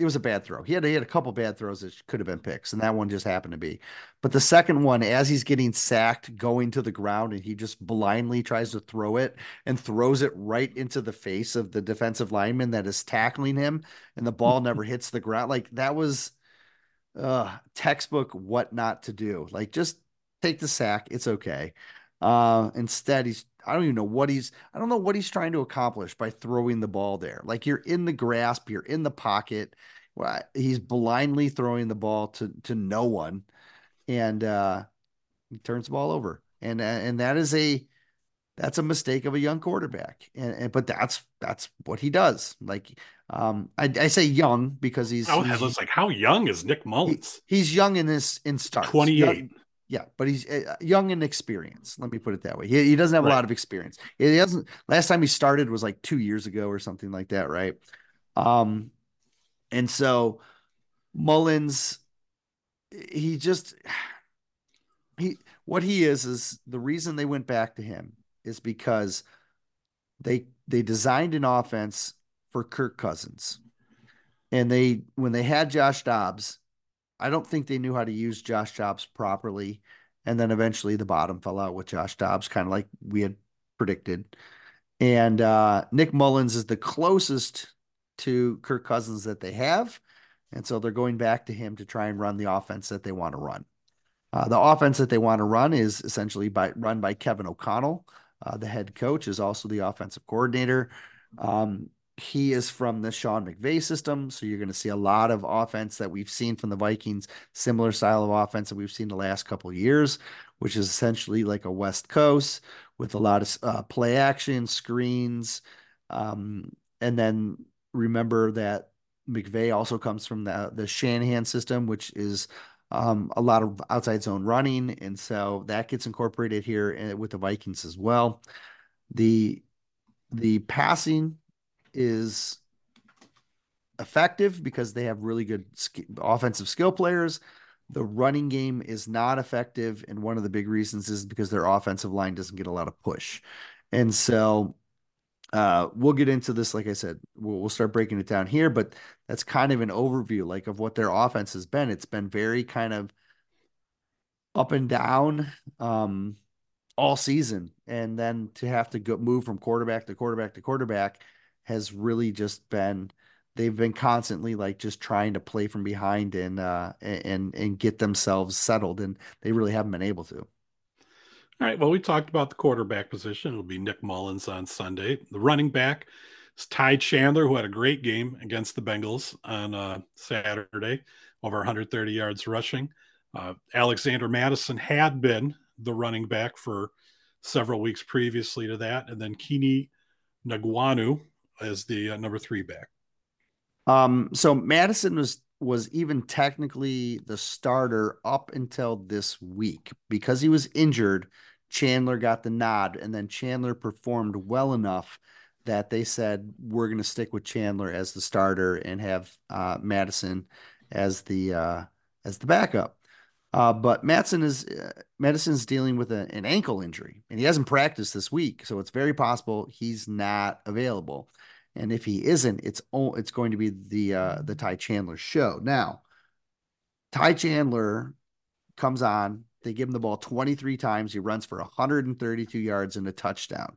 it was a bad throw. He had he had a couple bad throws that could have been picks, and that one just happened to be. But the second one, as he's getting sacked, going to the ground, and he just blindly tries to throw it and throws it right into the face of the defensive lineman that is tackling him, and the ball never hits the ground. Like that was uh textbook what not to do. Like just take the sack. It's okay. Uh instead he's I don't even know what he's I don't know what he's trying to accomplish by throwing the ball there. Like you're in the grasp, you're in the pocket. He's blindly throwing the ball to to no one, and uh, he turns the ball over. And and that is a that's a mistake of a young quarterback. And, and but that's that's what he does. Like um, I, I say young because he's. Oh, he's, like how young is Nick Mullens? He, he's young in his in starts. Twenty eight. Yeah, but he's uh, young in experience. Let me put it that way. He, he doesn't have right. a lot of experience. He doesn't. Last time he started was like two years ago or something like that, right? Um, and so Mullens, he just he what he is is the reason they went back to him is because they they designed an offense for Kirk Cousins, and they when they had Josh Dobbs I don't think they knew how to use Josh Dobbs properly. And then eventually the bottom fell out with Josh Dobbs, kind of like we had predicted. And uh, Nick Mullens is the closest to Kirk Cousins that they have. And so they're going back to him to try and run the offense that they want to run. Uh, the offense that they want to run is essentially by run by Kevin O'Connell. Uh, the head coach is also the offensive coordinator. Um, he is from the Sean McVay system. So you're going to see a lot of offense that we've seen from the Vikings, similar style of offense that we've seen the last couple years, which is essentially like a West Coast with a lot of uh, play action, screens. Um, and then remember that McVay also comes from the, the Shanahan system, which is um, a lot of outside zone running. And so that gets incorporated here eh, with the Vikings as well. The the passing is effective because they have really good sk- offensive skill players. The running game is not effective. And one of the big reasons is because their offensive line doesn't get a lot of push. And so uh, we'll get into this. Like I said, we'll, we'll start breaking it down here, but that's kind of an overview, like of what their offense has been. It's been very kind of up and down. Um, all season and then to have to go move from quarterback to quarterback to quarterback has really just been they've been constantly like just trying to play from behind and uh and and get themselves settled and they really haven't been able to. All right. Well, we talked about the quarterback position. It'll be Nick Mullens on Sunday. The running back is Ty Chandler, who had a great game against the Bengals on uh, Saturday, over 130 yards rushing. Uh, Alexander Mattison had been the running back for several weeks previously to that. And then Kene Nwangwu as the uh, number three back. Um, so Mattison was was even technically the starter up until this week because he was injured. Chandler got the nod, and then Chandler performed well enough that they said we're going to stick with Chandler as the starter and have uh, Mattison as the uh, as the backup. Uh, but Mattison is uh, Mattison's dealing with a, an ankle injury, and he hasn't practiced this week, so it's very possible he's not available. And if he isn't, it's it's going to be the uh, the Ty Chandler show. Now, Ty Chandler comes on. They give him the ball 23 times. He runs for 132 yards and a touchdown.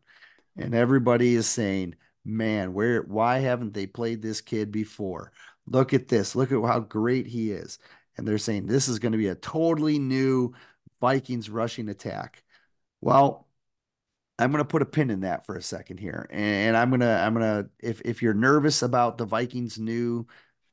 And everybody is saying, "Man, where? Why haven't they played this kid before? Look at this. Look at how great he is." And they're saying this is going to be a totally new Vikings rushing attack. Well, I'm going to put a pin in that for a second here, and I'm gonna I'm gonna if if you're nervous about the Vikings' new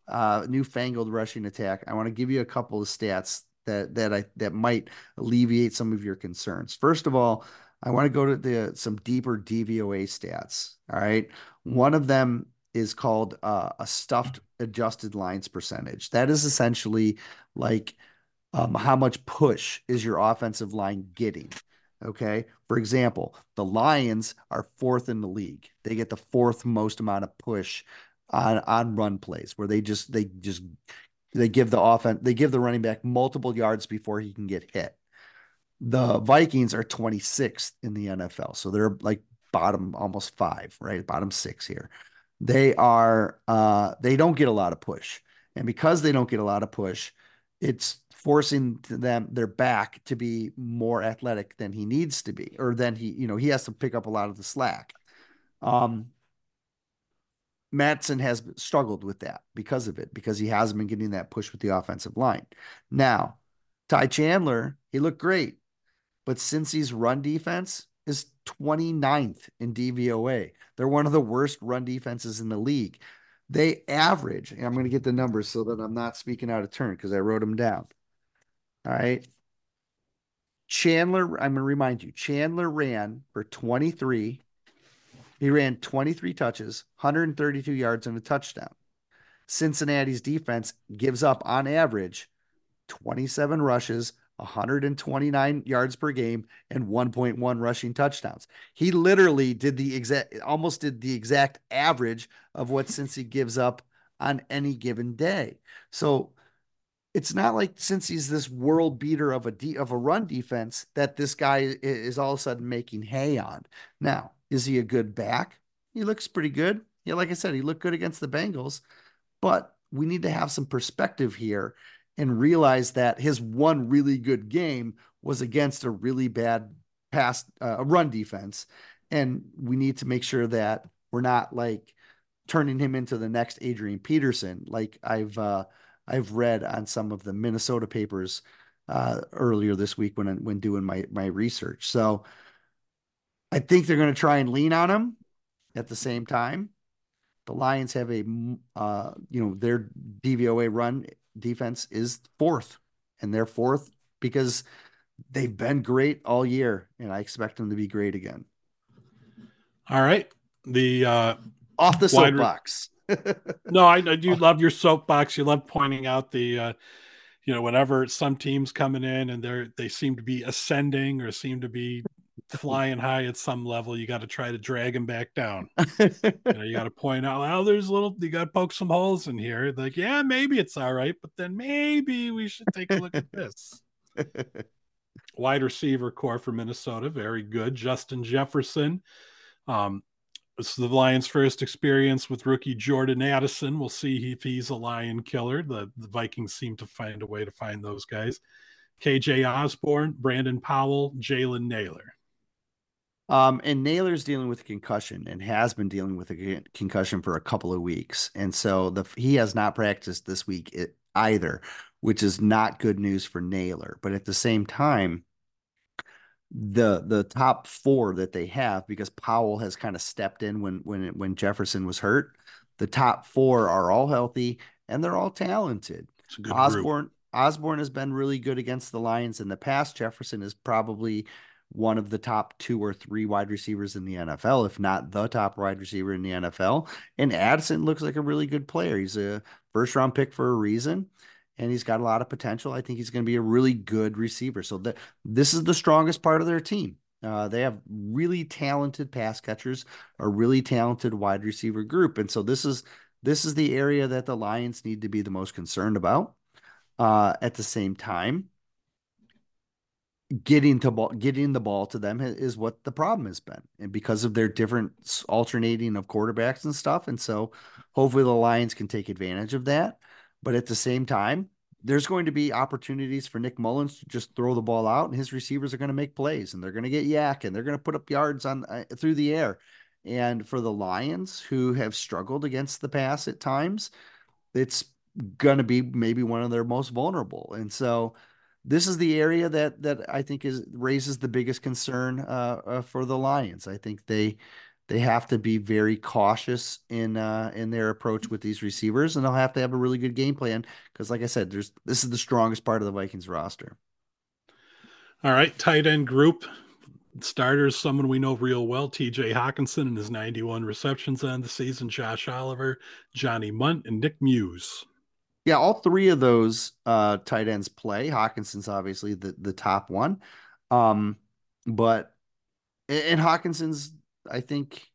uh newfangled rushing attack, I want to give you a couple of stats that that I that might alleviate some of your concerns. First of all, I want to go to the some deeper DVOA stats. All right, one of them is called uh, a stuffed adjusted lines percentage. That is essentially like um, how much push is your offensive line getting. Okay. For example, the Lions are fourth in the league. They get the fourth most amount of push on on run plays where they just they just they give the offense they give the running back multiple yards before he can get hit. The Vikings are 26th in the NFL. So they're like bottom almost 5, right? Bottom 6 here. They are uh they don't get a lot of push. And because they don't get a lot of push, it's forcing them their back to be more athletic than he needs to be, or then he, you know, he has to pick up a lot of the slack. Um, Mattison has struggled with that because of it, because he hasn't been getting that push with the offensive line. Now, Ty Chandler, he looked great, but Cincy's run defense is 29th in DVOA. They're one of the worst run defenses in the league. They average, and I'm going to get the numbers so that I'm not speaking out of turn because I wrote them down. All right. Chandler, I'm going to remind you, Chandler ran for 23. He ran 23 touches, 132 yards, and a touchdown. Cincinnati's defense gives up on average 27 rushes, 129 yards per game, and 1.1 rushing touchdowns. He literally did the exact, almost did the exact average of what Cincy gives up on any given day. So it's not like Cincy's this world beater of a de- of a run defense that this guy is all of a sudden making hay on. Now, is he a good back? He looks pretty good. Yeah, like I said, he looked good against the Bengals, but we need to have some perspective here and realize that his one really good game was against a really bad pass uh, run defense, and we need to make sure that we're not like turning him into the next Adrian Peterson, like I've uh, I've read on some of the Minnesota papers uh, earlier this week when when doing my my research. So I think they're going to try and lean on him. At the same time, the Lions have a uh, you know their DVOA run defense is fourth, and they're fourth because they've been great all year, and I expect them to be great again. All right, the uh, off the soapbox no, I, I, do love your soapbox. You love pointing out the, uh, you know, whenever some teams coming in and they're they seem to be ascending or seem to be flying high at some level, you got to try to drag them back down. you, know, you got to point out, well, there's a little, you got to poke some holes in here. Like, yeah, maybe it's all right, but then maybe we should take a look at this. Wide receiver core for Minnesota, very good. Justin Jefferson. Um, this is the Lions' first experience with rookie Jordan Addison. We'll see if he's a lion killer. The, the Vikings seem to find a way to find those guys. KJ Osborn, Brandon Powell, Jalen Nailor. Um, and Nailor's dealing with a concussion and has been dealing with a concussion for a couple of weeks. And so the he has not practiced this week either, which is not good news for Nailor. But at the same time, the the top four that they have because Powell has kind of stepped in when when when Jefferson was hurt. The top four are all healthy and they're all talented. Osborn group. Osborn has been really good against the Lions in the past. Jefferson is probably one of the top two or three wide receivers in the NFL, if not the top wide receiver in the NFL. And Addison looks like a really good player. He's a first round pick for a reason and he's got a lot of potential. I think he's going to be a really good receiver. So this is the strongest part of their team. Uh, they have really talented pass catchers, a really talented wide receiver group, and so this is this is the area that the Lions need to be the most concerned about. Uh, at the same time, getting to ball, getting the ball to them is what the problem has been, and because of their different alternating of quarterbacks and stuff, and so hopefully the Lions can take advantage of that. But at the same time, there's going to be opportunities for Nick Mullens to just throw the ball out, and his receivers are going to make plays, and they're going to get YAC, and they're going to put up yards on uh, through the air. And for the Lions, who have struggled against the pass at times, it's going to be maybe one of their most vulnerable. And so, this is the area that that I think is raises the biggest concern uh, uh, for the Lions. I think they they have to be very cautious in uh, in their approach with these receivers, and they'll have to have a really good game plan because, like I said, there's this is the strongest part of the Vikings roster. All right, tight end group starters, someone we know real well, T.J. Hockenson and his 91 receptions on the season, Josh Oliver, Johnny Mundt, and Nick Muse. Yeah, all three of those uh, tight ends play. Hockenson's obviously the the top one, um, but and Hockenson's I think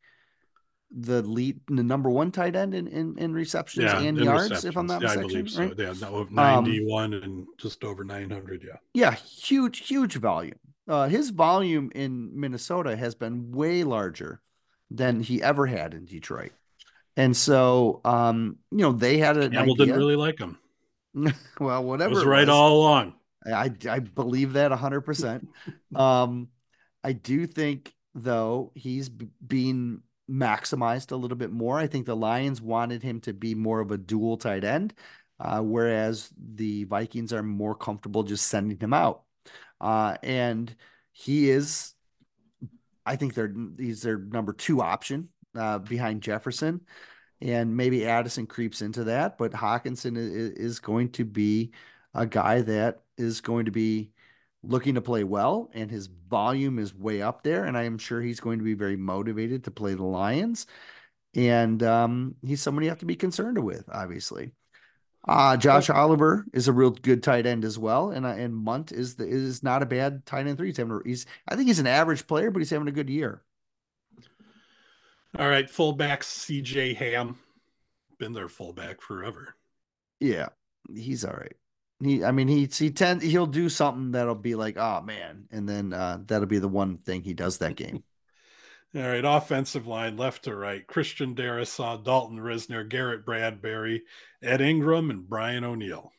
the lead, the number one tight end in in, in receptions yeah, and yards, receptions. if I'm not yeah, mistaken. I believe so. Right? Yeah, no, 91 um, and just over 900. Yeah. Yeah, huge, huge volume. Uh, his volume in Minnesota has been way larger than he ever had in Detroit. And so, um, you know, they had a Campbell idea. didn't really like him. well, whatever. It was right was, all along. I I believe that hundred percent. Um, I do think though he's being maximized a little bit more. I think the Lions wanted him to be more of a dual tight end, uh, whereas the Vikings are more comfortable just sending him out. Uh, and he is, I think they're he's their number two option uh, behind Jefferson, and maybe Addison creeps into that, but Hockenson is going to be a guy that is going to be looking to play well, and his volume is way up there. And I am sure he's going to be very motivated to play the Lions. And um, he's someone you have to be concerned with, obviously. Uh, Josh Oliver is a real good tight end as well, and uh, and Mundt is the, is not a bad tight end three. He's having a, he's I think he's an average player, but he's having a good year. All right, fullback C.J. Ham, been their fullback forever. Yeah, he's all right. He, I mean, he he tend he'll do something that'll be like, oh man, and then uh, that'll be the one thing he does that game. All right, offensive line left to right: Christian Darrisaw, Dalton Risner, Garrett Bradbury, Ed Ingram, and Brian O'Neill.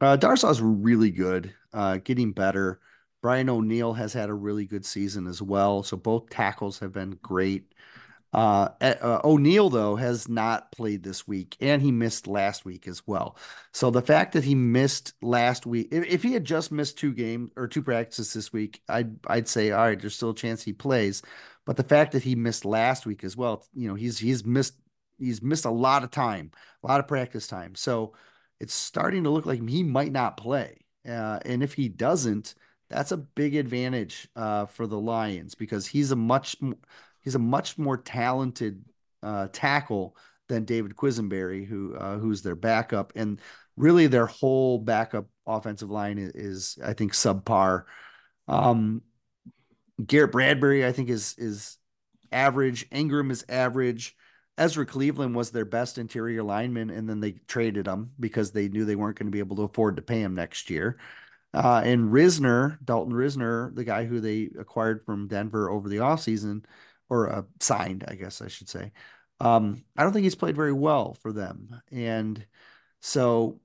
Uh, Darrisaw's really good, uh, getting better. Brian O'Neill has had a really good season as well. So both tackles have been great. Uh, uh, O'Neill though has not played this week, and he missed last week as well. So the fact that he missed last week, if, if he had just missed two games or two practices this week, I'd I'd say all right, there's still a chance he plays. But the fact that he missed last week as well, you know, he's he's missed he's missed a lot of time, a lot of practice time. So it's starting to look like he might not play. Uh, and if he doesn't, that's a big advantage uh, for the Lions because he's a much he's a much more talented uh, tackle than David Quisenberry, who uh, who's their backup, and really their whole backup offensive line is, is I think subpar. Um, Garrett Bradbury, I think, is is average. Ingram is average. Ezra Cleveland was their best interior lineman, and then they traded him because they knew they weren't going to be able to afford to pay him next year. Uh, and Risner, Dalton Risner, the guy who they acquired from Denver over the offseason, or uh, signed, I guess I should say. Um, I don't think he's played very well for them, and so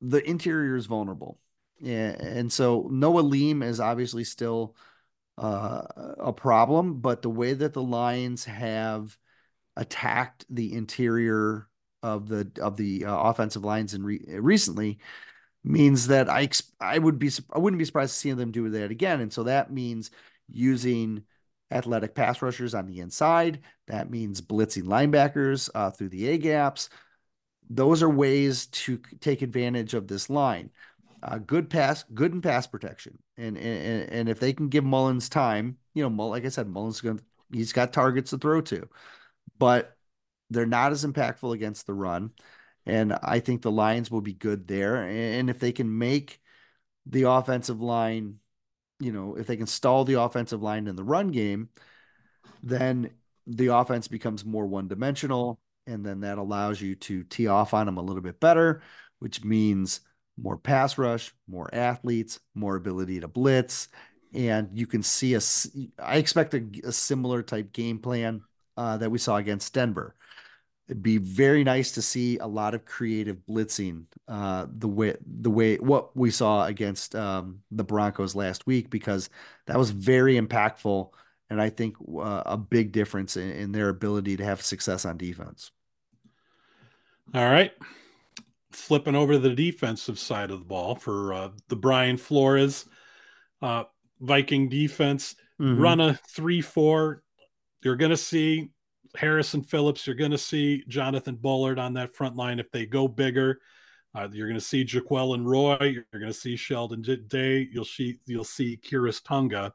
the interior is vulnerable. Yeah, and so Noah Leem is obviously still uh, a problem, but the way that the Lions have attacked the interior of the of the uh, offensive lines and re- recently means that I I would be I wouldn't be surprised to see them do that again, and so that means using athletic pass rushers on the inside. That means blitzing linebackers uh, through the A gaps. Those are ways to take advantage of this line. Uh, good pass, good in pass protection, and, and and if they can give Mullens time, you know, like I said, Mullens going he's got targets to throw to, but they're not as impactful against the run, and I think the Lions will be good there. And if they can make the offensive line you know, if they can stall the offensive line in the run game, then the offense becomes more one dimensional. And then that allows you to tee off on them a little bit better, which means more pass rush, more athletes, more ability to blitz. And you can see a, I expect a, a similar type game plan uh, that we saw against Denver. It'd be very nice to see a lot of creative blitzing, uh, the way the way what we saw against um, the Broncos last week, because that was very impactful, and I think uh, a big difference in, in their ability to have success on defense. All right, flipping over to the defensive side of the ball for uh, the Brian Flores uh, Viking defense, mm-hmm. run a three-four. You're going to see Harrison Phillips. You're going to see Jonathan Bullard on that front line if they go bigger. Uh, you're going to see Jaquelin Roy. You're going to see Sheldon Day. You'll see you'll see Khyiris Tonga.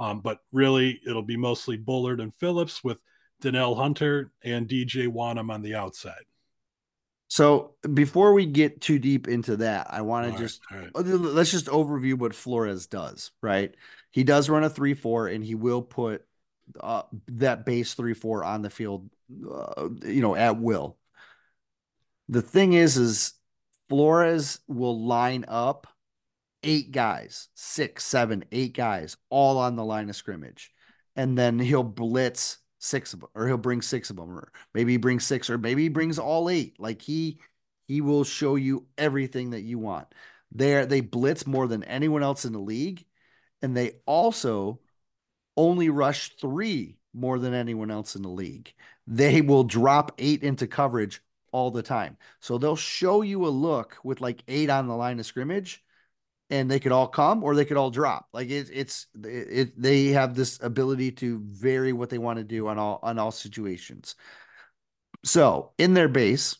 Um, but really, it'll be mostly Bullard and Phillips with Danielle Hunter and DJ Wonnum on the outside. So before we get too deep into that, I want to just right. let's just overview what Flores does. Right, he does run a three four, and he will put uh, that base three four on the field, uh, you know, at will. The thing is, is Flores will line up eight guys, six, seven, eight guys, all on the line of scrimmage, and then he'll blitz six of them, or he'll bring six of them, or maybe he brings six, or maybe he brings all eight. Like he he will show you everything that you want. There, they blitz more than anyone else in the league, and they also only rush three more than anyone else in the league. They will drop eight into coverage all the time. So they'll show you a look with like eight on the line of scrimmage and they could all come or they could all drop. Like it, it's it, they have this ability to vary what they want to do on all on all situations. So in their base,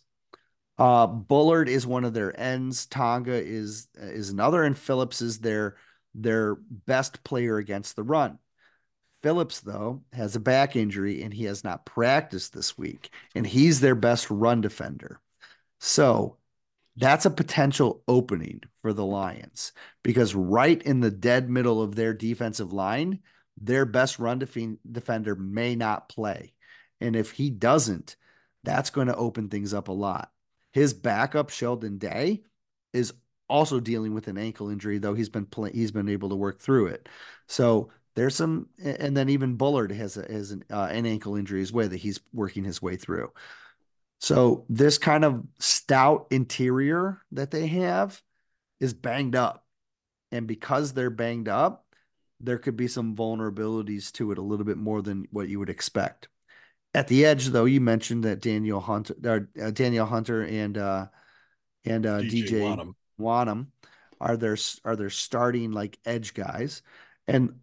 uh, Bullard is one of their ends. Tonga is is another, and Phillips is their their best player against the run. Phillips, though, has a back injury and he has not practiced this week, and he's their best run defender. So that's a potential opening for the Lions because right in the dead middle of their defensive line, their best run def- defender may not play. And if he doesn't, that's going to open things up a lot. His backup, Sheldon Day, is also dealing with an ankle injury, though he's been he's been able to work through it. So there's some, and then even Bullard has a, has an, uh, an ankle injury as well that he's working his way through. So this kind of stout interior that they have is banged up, and because they're banged up, there could be some vulnerabilities to it a little bit more than what you would expect. At the edge, though, you mentioned that Daniel Hunter, uh, Danielle Hunter, and uh, and uh, DJ, DJ. Wonnum are their are their starting like edge guys, and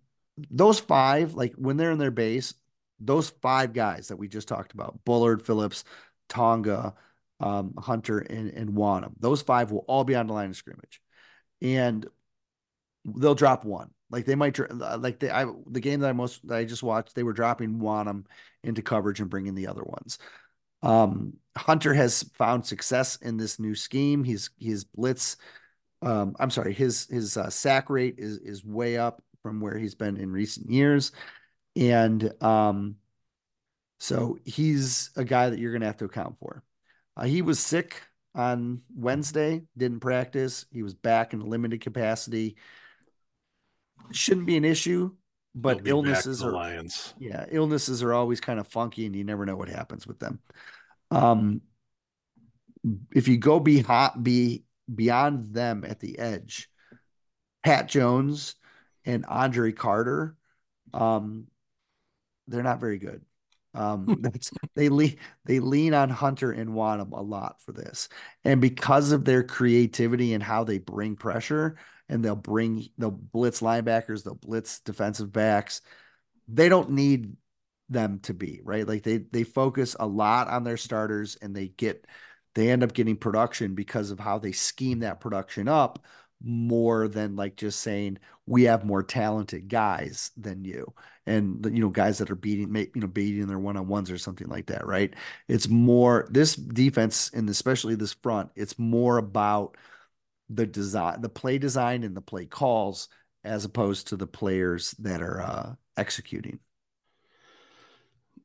those five, like when they're in their base, those five guys that we just talked about, Bullard, Phillips, Tonga, um, Hunter, and, and Wonnum, those five will all be on the line of scrimmage. And they'll drop one. Like they might, like the I, the game that I most that I just watched, they were dropping Wonnum into coverage and bringing the other ones. Um, Hunter has found success in this new scheme. He's his blitz. Um, I'm sorry, his his uh, sack rate is is way up from where he's been in recent years. And um, so he's a guy that you're going to have to account for. Uh, he was sick on Wednesday, didn't practice. He was back in limited capacity. Shouldn't be an issue, but illnesses are Lions. Yeah, illnesses are always kind of funky, and you never know what happens with them. Um, if you go be hot, be beyond them at the edge, Pat Jones and Andre Carter, um, they're not very good. Um, that's they lean they lean on Hunter and Wonnum a lot for this, and because of their creativity and how they bring pressure, and they'll bring they'll blitz linebackers, they'll blitz defensive backs. They don't need them to be right. Like they they focus a lot on their starters, and they get they end up getting production because of how they scheme that production up more than like just saying we have more talented guys than you and you know guys that are beating you know beating their one-on-ones or something like that right it's more this defense and especially this front it's more about the design the play design and the play calls as opposed to the players that are uh, executing.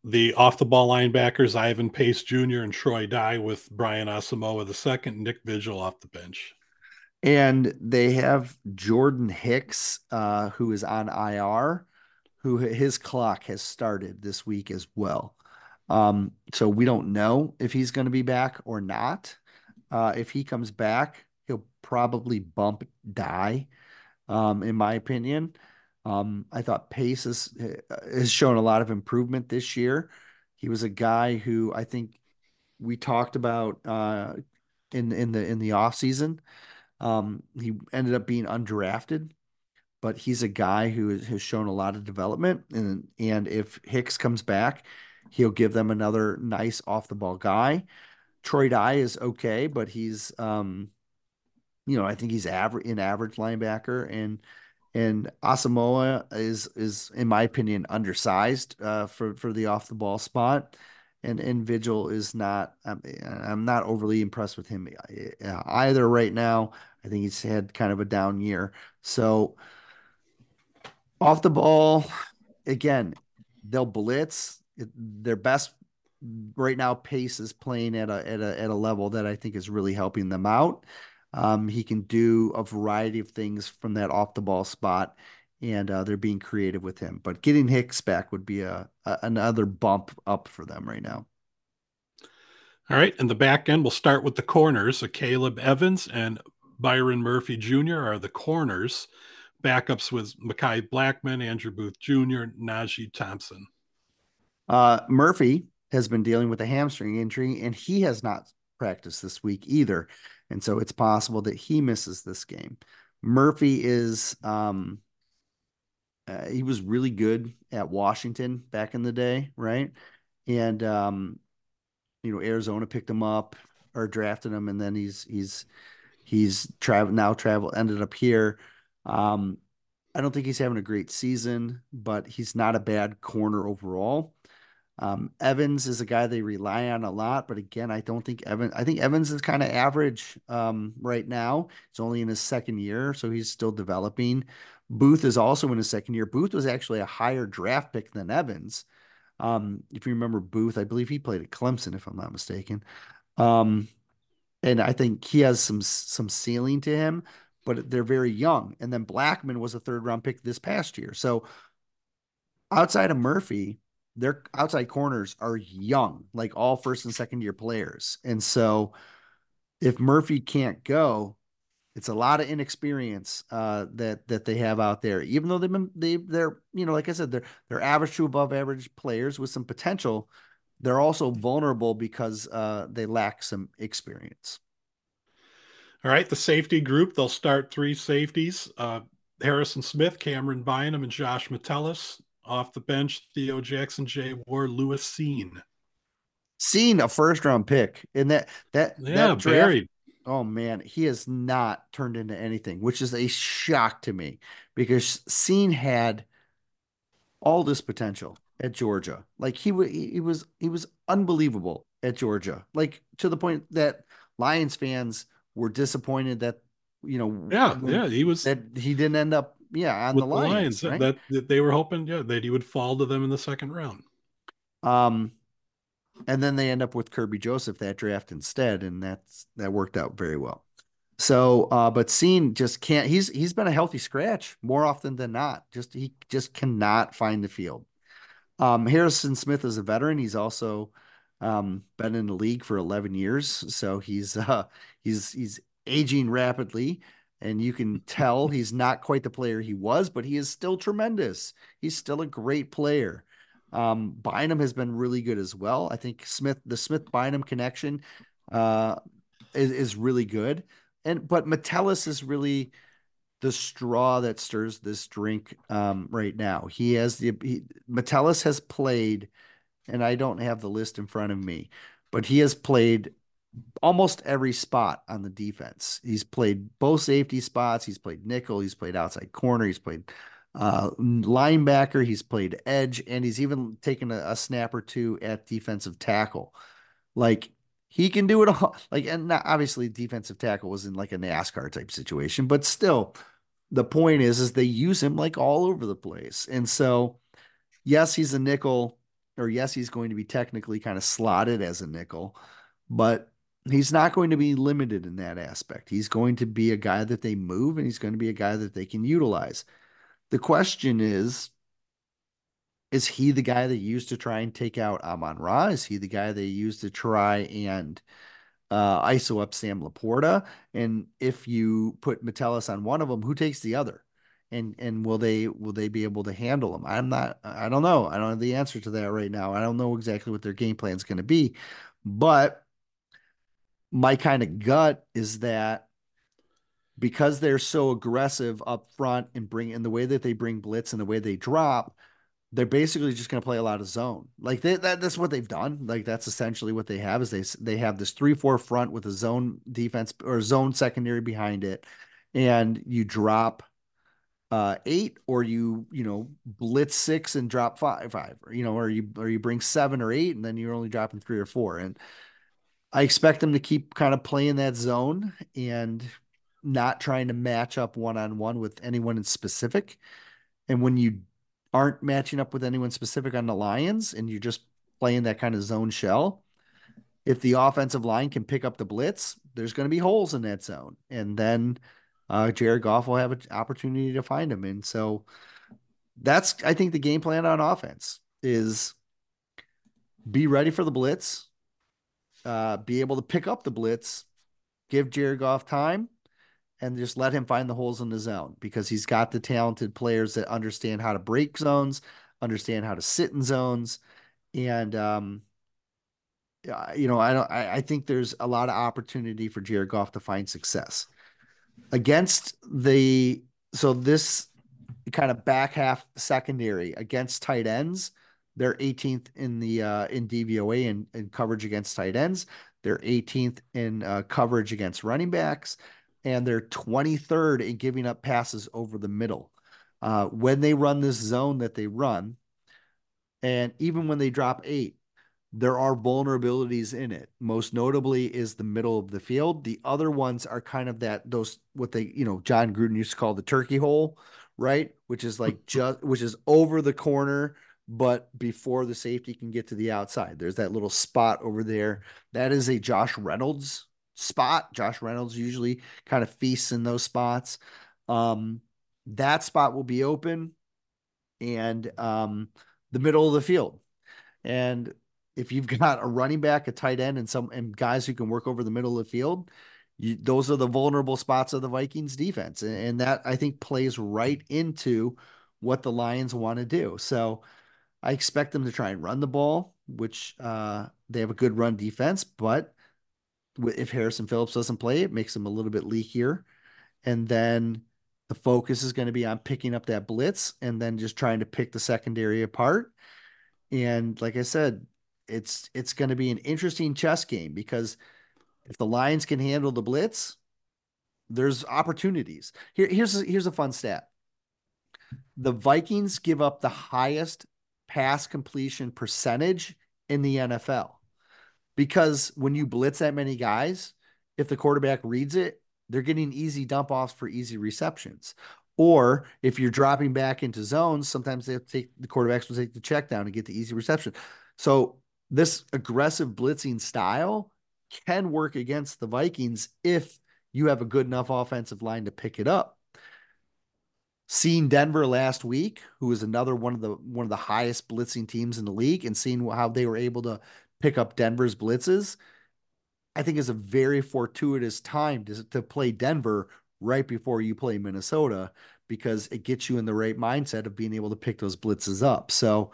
The off the ball linebackers, Ivan Pace Jr. and Troy Dye with Brian Asamoah the second, Nick Vigil off the bench. And they have Jordan Hicks, uh, who is on IR, who his clock has started this week as well. Um, so we don't know if he's going to be back or not. Uh, if he comes back, he'll probably bump Dye, um, in my opinion. Um, I thought Pace has, has shown a lot of improvement this year. He was a guy who I think we talked about uh, in in the in the off season um, he ended up being undrafted, but he's a guy who has shown a lot of development. And and if Hicks comes back, he'll give them another nice off the ball guy. Troy Dye is okay, but he's um, you know, I think he's average in average linebacker and and Asamoah is is in my opinion undersized uh, for for the off the ball spot and and Vigil is not. I'm, I'm not overly impressed with him uh, either right now. I think he's had kind of a down year. So off the ball, again, they'll blitz. Their best right now pace is playing at a at a at a level that I think is really helping them out. Um, he can do a variety of things from that off the ball spot and uh, they're being creative with him. But getting Hicks back would be a, a, another bump up for them right now. All right, and the back end, we'll start with the corners. Akayleb Evans and Byron Murphy Jr. are the corners. Backups with Mekhi Blackman, Andrew Booth Jr., Najee Thompson. Uh, Murphy has been dealing with a hamstring injury, and he has not practiced this week either. And so it's possible that he misses this game. Murphy is um, uh, he was really good at Washington back in the day, right? And um, you know, Arizona picked him up or drafted him, and then he's he's he's travel now travel ended up here. Um, I don't think he's having a great season, but he's not a bad corner overall. Um, Evans is a guy they rely on a lot, but again, I don't think Evans. I think Evans is kind of average um, right now. He's only in his second year, so he's still developing. Booth is also in his second year. Booth was actually a higher draft pick than Evans. Um, if you remember Booth, I believe he played at Clemson, if I'm not mistaken. Um, and I think he has some some ceiling to him, but they're very young. And then Blackman was a third round pick this past year. So outside of Murphy, their outside corners are young, like all first and second year players. And so if Murphy can't go, it's a lot of inexperience uh, that that they have out there. Even though they've been they they're you know like I said they're they're average to above average players with some potential. They're also vulnerable because uh, they lack some experience. All right, the safety group they'll start three safeties: uh, Harrison Smith, Camryn Bynum, and Josh Metellus. Off the bench, Theo Jackson, Jay Ward, Lewis Cine. Cine a first round pick in that that yeah that draft, buried Oh man, he has not turned into anything, which is a shock to me because Cine had all this potential at Georgia. Like he he was he was unbelievable at Georgia. Like to the point that Lions fans were disappointed that you know yeah yeah he was that he didn't end up yeah on the Lions, the Lions right? that, that they were hoping yeah that he would fall to them in the second round. Um and then they end up with Kerby Joseph that draft instead, and that's that worked out very well. So, uh, but Cine just can't. He's he's been a healthy scratch more often than not. Just he just cannot find the field. Um, Harrison Smith is a veteran. He's also um, been in the league for 11 years, so he's uh, he's he's aging rapidly, and you can tell he's not quite the player he was, but he is still tremendous. He's still a great player. Um, Bynum has been really good as well. I think Smith, the Smith Bynum connection, uh, is, is really good. And but Metellus is really the straw that stirs this drink um, right now. He has the he, Metellus has played, and I don't have the list in front of me, but he has played almost every spot on the defense. He's played both safety spots. He's played nickel. He's played outside corner. He's played uh, linebacker. He's played edge, and he's even taken a, a, snap or two at defensive tackle. Like he can do it all. Like, and obviously, defensive tackle was in like a NASCAR type situation, but still, the point is, is they use him like all over the place. And so, yes, he's a nickel, or yes, he's going to be technically kind of slotted as a nickel, but he's not going to be limited in that aspect. He's going to be a guy that they move and he's going to be a guy that they can utilize. The question is, is he the guy they used to try and take out Amon Ra? Is he the guy they used to try and uh, ISO up Sam LaPorta? And if you put Metellus on one of them, who takes the other? And and will they will they be able to handle them? I'm not. I don't know. I don't have the answer to that right now. I don't know exactly what their game plan is going to be, but my kind of gut is that because they're so aggressive up front and bring in the way that they bring blitz and the way they drop, they're basically just going to play a lot of zone. Like they, that, that's what they've done. Like that's essentially what they have is they they have this three four front with a zone defense or zone secondary behind it, and you drop uh, eight or you you know blitz six and drop five five or you know or you or you bring seven or eight and then you're only dropping three or four and I expect them to keep kind of playing that zone and not trying to match up one on one with anyone in specific. And when you aren't matching up with anyone specific on the Lions and you're just playing that kind of zone shell, if the offensive line can pick up the blitz, there's going to be holes in that zone. And then uh, Jared Goff will have an opportunity to find them. And so that's, I think, the game plan on offense is be ready for the blitz uh, be able to pick up the blitz, give Jared Goff time, and just let him find the holes in the zone because he's got the talented players that understand how to break zones, understand how to sit in zones, and um, you know, I don't. I, I think there's a lot of opportunity for Jared Goff to find success against the. So this kind of back half secondary against tight ends they're 18th in the uh, in DVOA in, in coverage against tight ends. They're 18th in uh, coverage against running backs, and they're 23rd in giving up passes over the middle. Uh, when they run this zone that they run, and even when they drop eight, there are vulnerabilities in it. Most notably is the middle of the field. The other ones are kind of that those what they you know Jon Gruden used to call the turkey hole, right? Which is like just which is over the corner but before the safety can get to the outside. There's that little spot over there. That is a Josh Reynolds spot. Josh Reynolds usually kind of feasts in those spots. Um, that spot will be open and um, the middle of the field. And if you've got a running back, a tight end, and some and guys who can work over the middle of the field, you, those are the vulnerable spots of the Vikings defense. And, and that I think plays right into what the Lions want to do. So I expect them to try and run the ball, which uh, they have a good run defense, but if Harrison Phillips doesn't play, it makes them a little bit leakier. And then the focus is going to be on picking up that blitz and then just trying to pick the secondary apart. And like I said, it's it's going to be an interesting chess game because if the Lions can handle the blitz, there's opportunities. Here, here's a, here's a fun stat. The Vikings give up the highest pass completion percentage in the NFL. Because when you blitz that many guys, if the quarterback reads it, they're getting easy dump offs for easy receptions. Or if you're dropping back into zones, sometimes they take the quarterbacks will take the check down and get the easy reception. So this aggressive blitzing style can work against the Vikings if you have a good enough offensive line to pick it up seeing Denver last week, who is another one of the one of the highest blitzing teams in the league, and seeing how they were able to pick up Denver's blitzes, I think is a very fortuitous time to, to play Denver right before you play Minnesota because it gets you in the right mindset of being able to pick those blitzes up. So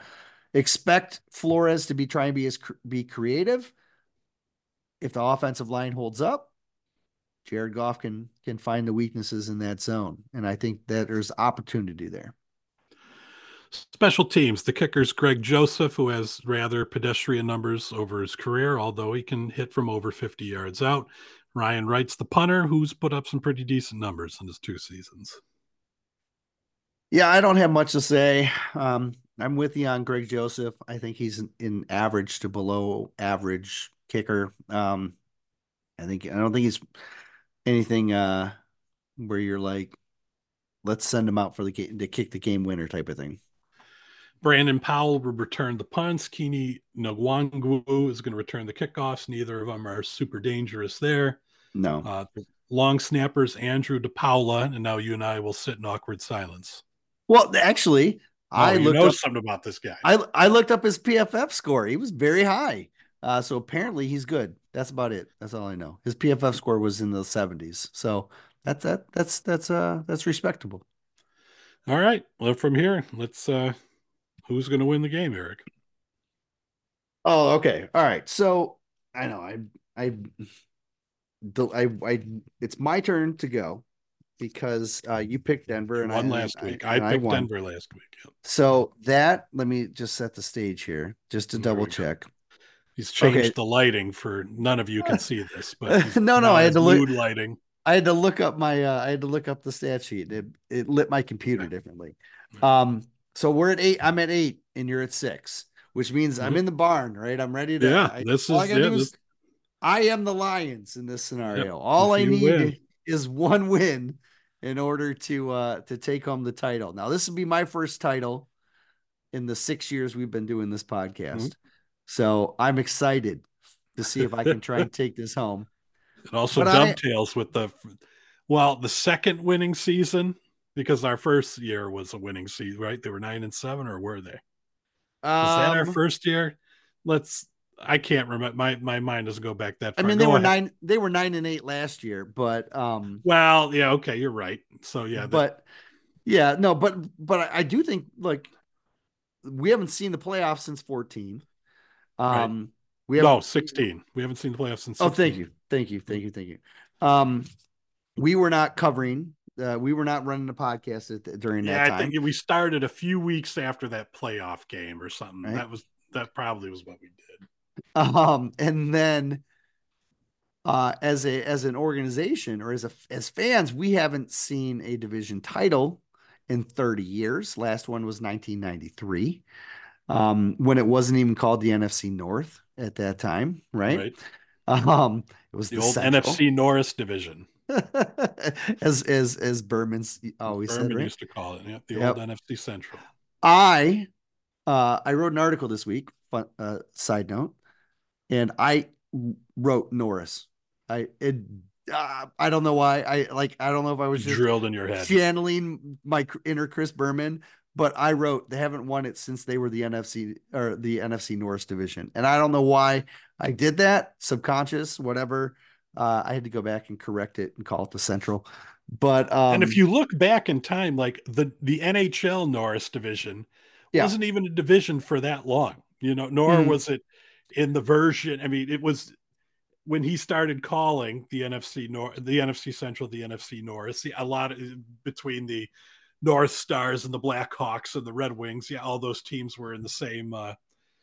expect Flores to be trying to be as be creative. If the offensive line holds up, Jared Goff can can find the weaknesses in that zone, and I think that there's opportunity there. Special teams. The kicker's Greg Joseph, who has rather pedestrian numbers over his career, although he can hit from over 50 yards out. Ryan Wright's the punter, who's put up some pretty decent numbers in his two seasons. Yeah, I don't have much to say. Um, I'm with you on Greg Joseph. I think he's an, average to below average kicker. Um, I think I don't think he's anything uh where you're like let's send him out for the game to kick the game winner type of thing. Brandon Powell will return the punts. Kene Nwangwu is going to return the kickoffs. Neither of them are super dangerous there. No. Uh, long snappers, Andrew DePaola, and now you and I will sit in awkward silence. Well, actually, oh, I looked know up, something about this guy. I, I looked up his PFF score. He was very high. Uh, so apparently he's good. That's about it. That's all I know. His PFF score was in the 70s. So that's that that's that's uh that's respectable. All right. Well, from here, let's uh who's going to win the game, Erik? Oh, okay. All right. So I know I I I I it's my turn to go because uh, you picked Denver and one last week. I, I picked I Denver last week. Yep. So that let me just set the stage here, just to there double check. Go. He's changed okay. the lighting for none of you can see this, but no, no, I had to look lighting. I had to look up my uh, I had to look up the stat sheet. It it lit my computer differently. Um, so we're at eight. I'm at eight, and you're at six, which means mm-hmm. I'm in the barn, right? I'm ready to. Yeah, I, this is, yeah, this... is. I am the Lions in this scenario. Yep. All if I need win. is one win in order to uh to take home the title. Now, this will be my first title in the six years we've been doing this podcast. Mm-hmm. So I'm excited to see if I can try and take this home. It also but dovetails I, with the well, the second winning season because our first year was a winning season, right? They were nine and seven, or were they? Um, that our um, first year? Let's. I can't remember. My my mind doesn't go back that far. I mean, they go were ahead. nine. They were nine and eight last year, but um. Well, yeah, okay, you're right. So yeah, but yeah, no, but but I, I do think like we haven't seen the playoffs since fourteen. Um, right. we have no sixteen. We haven't seen the playoffs since. 16. Oh, thank you, thank you, thank you, thank you. Um, we were not covering. Uh, we were not running the podcast at, during yeah, that time. I think we started a few weeks after that playoff game or something. Right? That was that probably was what we did. Um, and then uh, as a as an organization or as a as fans, we haven't seen a division title in 30 years. Last one was 1993, um, when it wasn't even called the NFC North at that time, right? Right. Um, it was the, the old Central. NFC Norris division. as as as Berman's always Berman said, right? used to call it. Yeah, the yep. old NFC Central. I uh I wrote an article this week. Fun, uh, side note, and I wrote Norris. I it uh, I don't know why. I like. I don't know if I was just drilled in your head, channeling my inner Chris Berman. But I wrote they haven't won it since they were the NFC or the NFC Norris division, and I don't know why I did that. Subconscious, whatever. Uh, I had to go back and correct it and call it the Central. But um, and if you look back in time, like the the NHL Norris division yeah. wasn't even a division for that long, you know. Nor mm-hmm. was it in the version. I mean, it was when he started calling the NFC North, the NFC Central, the NFC North. See, a lot of between the North Stars and the Blackhawks and the Red Wings. Yeah, all those teams were in the same, uh,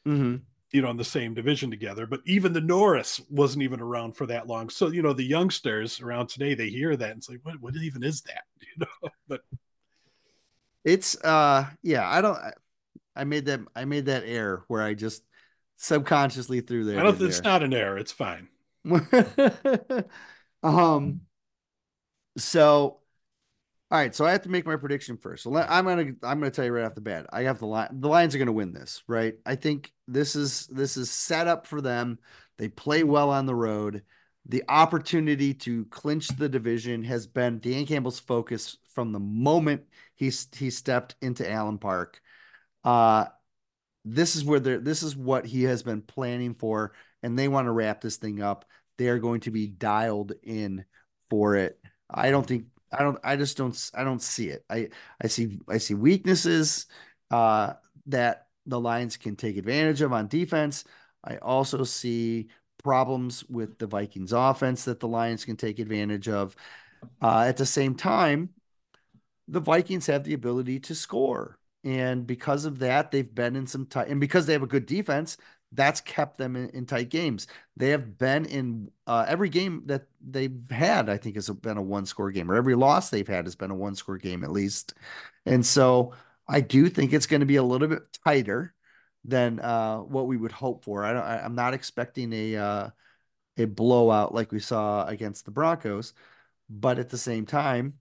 mm-hmm. You know, in the same division together. But even the Norris wasn't even around for that long. So you know, the youngsters around today they hear that and say, "What? What even is that?" You know, but it's uh, yeah, I don't. I made that. I made that error where I just subconsciously threw there. I don't. It's not an error. It's fine. um. So all right, so I have to make my prediction first. So I'm gonna I'm gonna tell you right off the bat. I have the line. The Lions are gonna win this, right? I think this is this is set up for them. They play well on the road. The opportunity to clinch the division has been Dan Campbell's focus from the moment he he stepped into Allen Park. Uh, this is where they this is what he has been planning for, and they want to wrap this thing up. They are going to be dialed in for it. I don't think I don't I just don't I don't see it. I I see I see weaknesses uh, that the Lions can take advantage of on defense. I also see problems with the Vikings offense that the Lions can take advantage of. Uh, at the same time, the Vikings have the ability to score. And because of that, they've been in some tight, and because they have a good defense, that's kept them in, in tight games. They have been in uh, every game that they've had, I think, has been a one score game, or every loss they've had has been a one score game at least. And so I do think it's going to be a little bit tighter than uh, what we would hope for. I don't, I, am not expecting a uh, a blowout like we saw against the Broncos, but at the same time,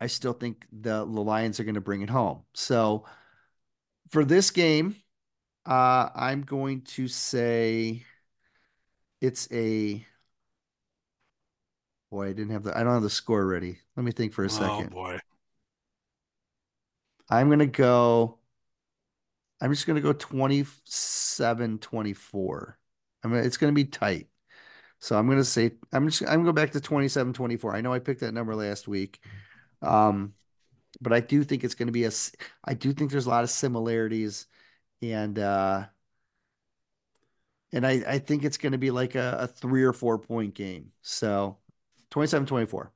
I still think the, the Lions are going to bring it home. So for this game, uh, I'm going to say it's a boy. I didn't have the I don't have the score ready. Let me think for a oh, second. Oh boy. I'm gonna go. I'm just gonna go 27 24. I mean, it's gonna be tight. So I'm gonna say I'm just I'm gonna go back to 27 24. I know I picked that number last week. Um, but I do think it's gonna be a I do think there's a lot of similarities and uh and I, I think it's going to be like a, a, three or four point game. So 27 24.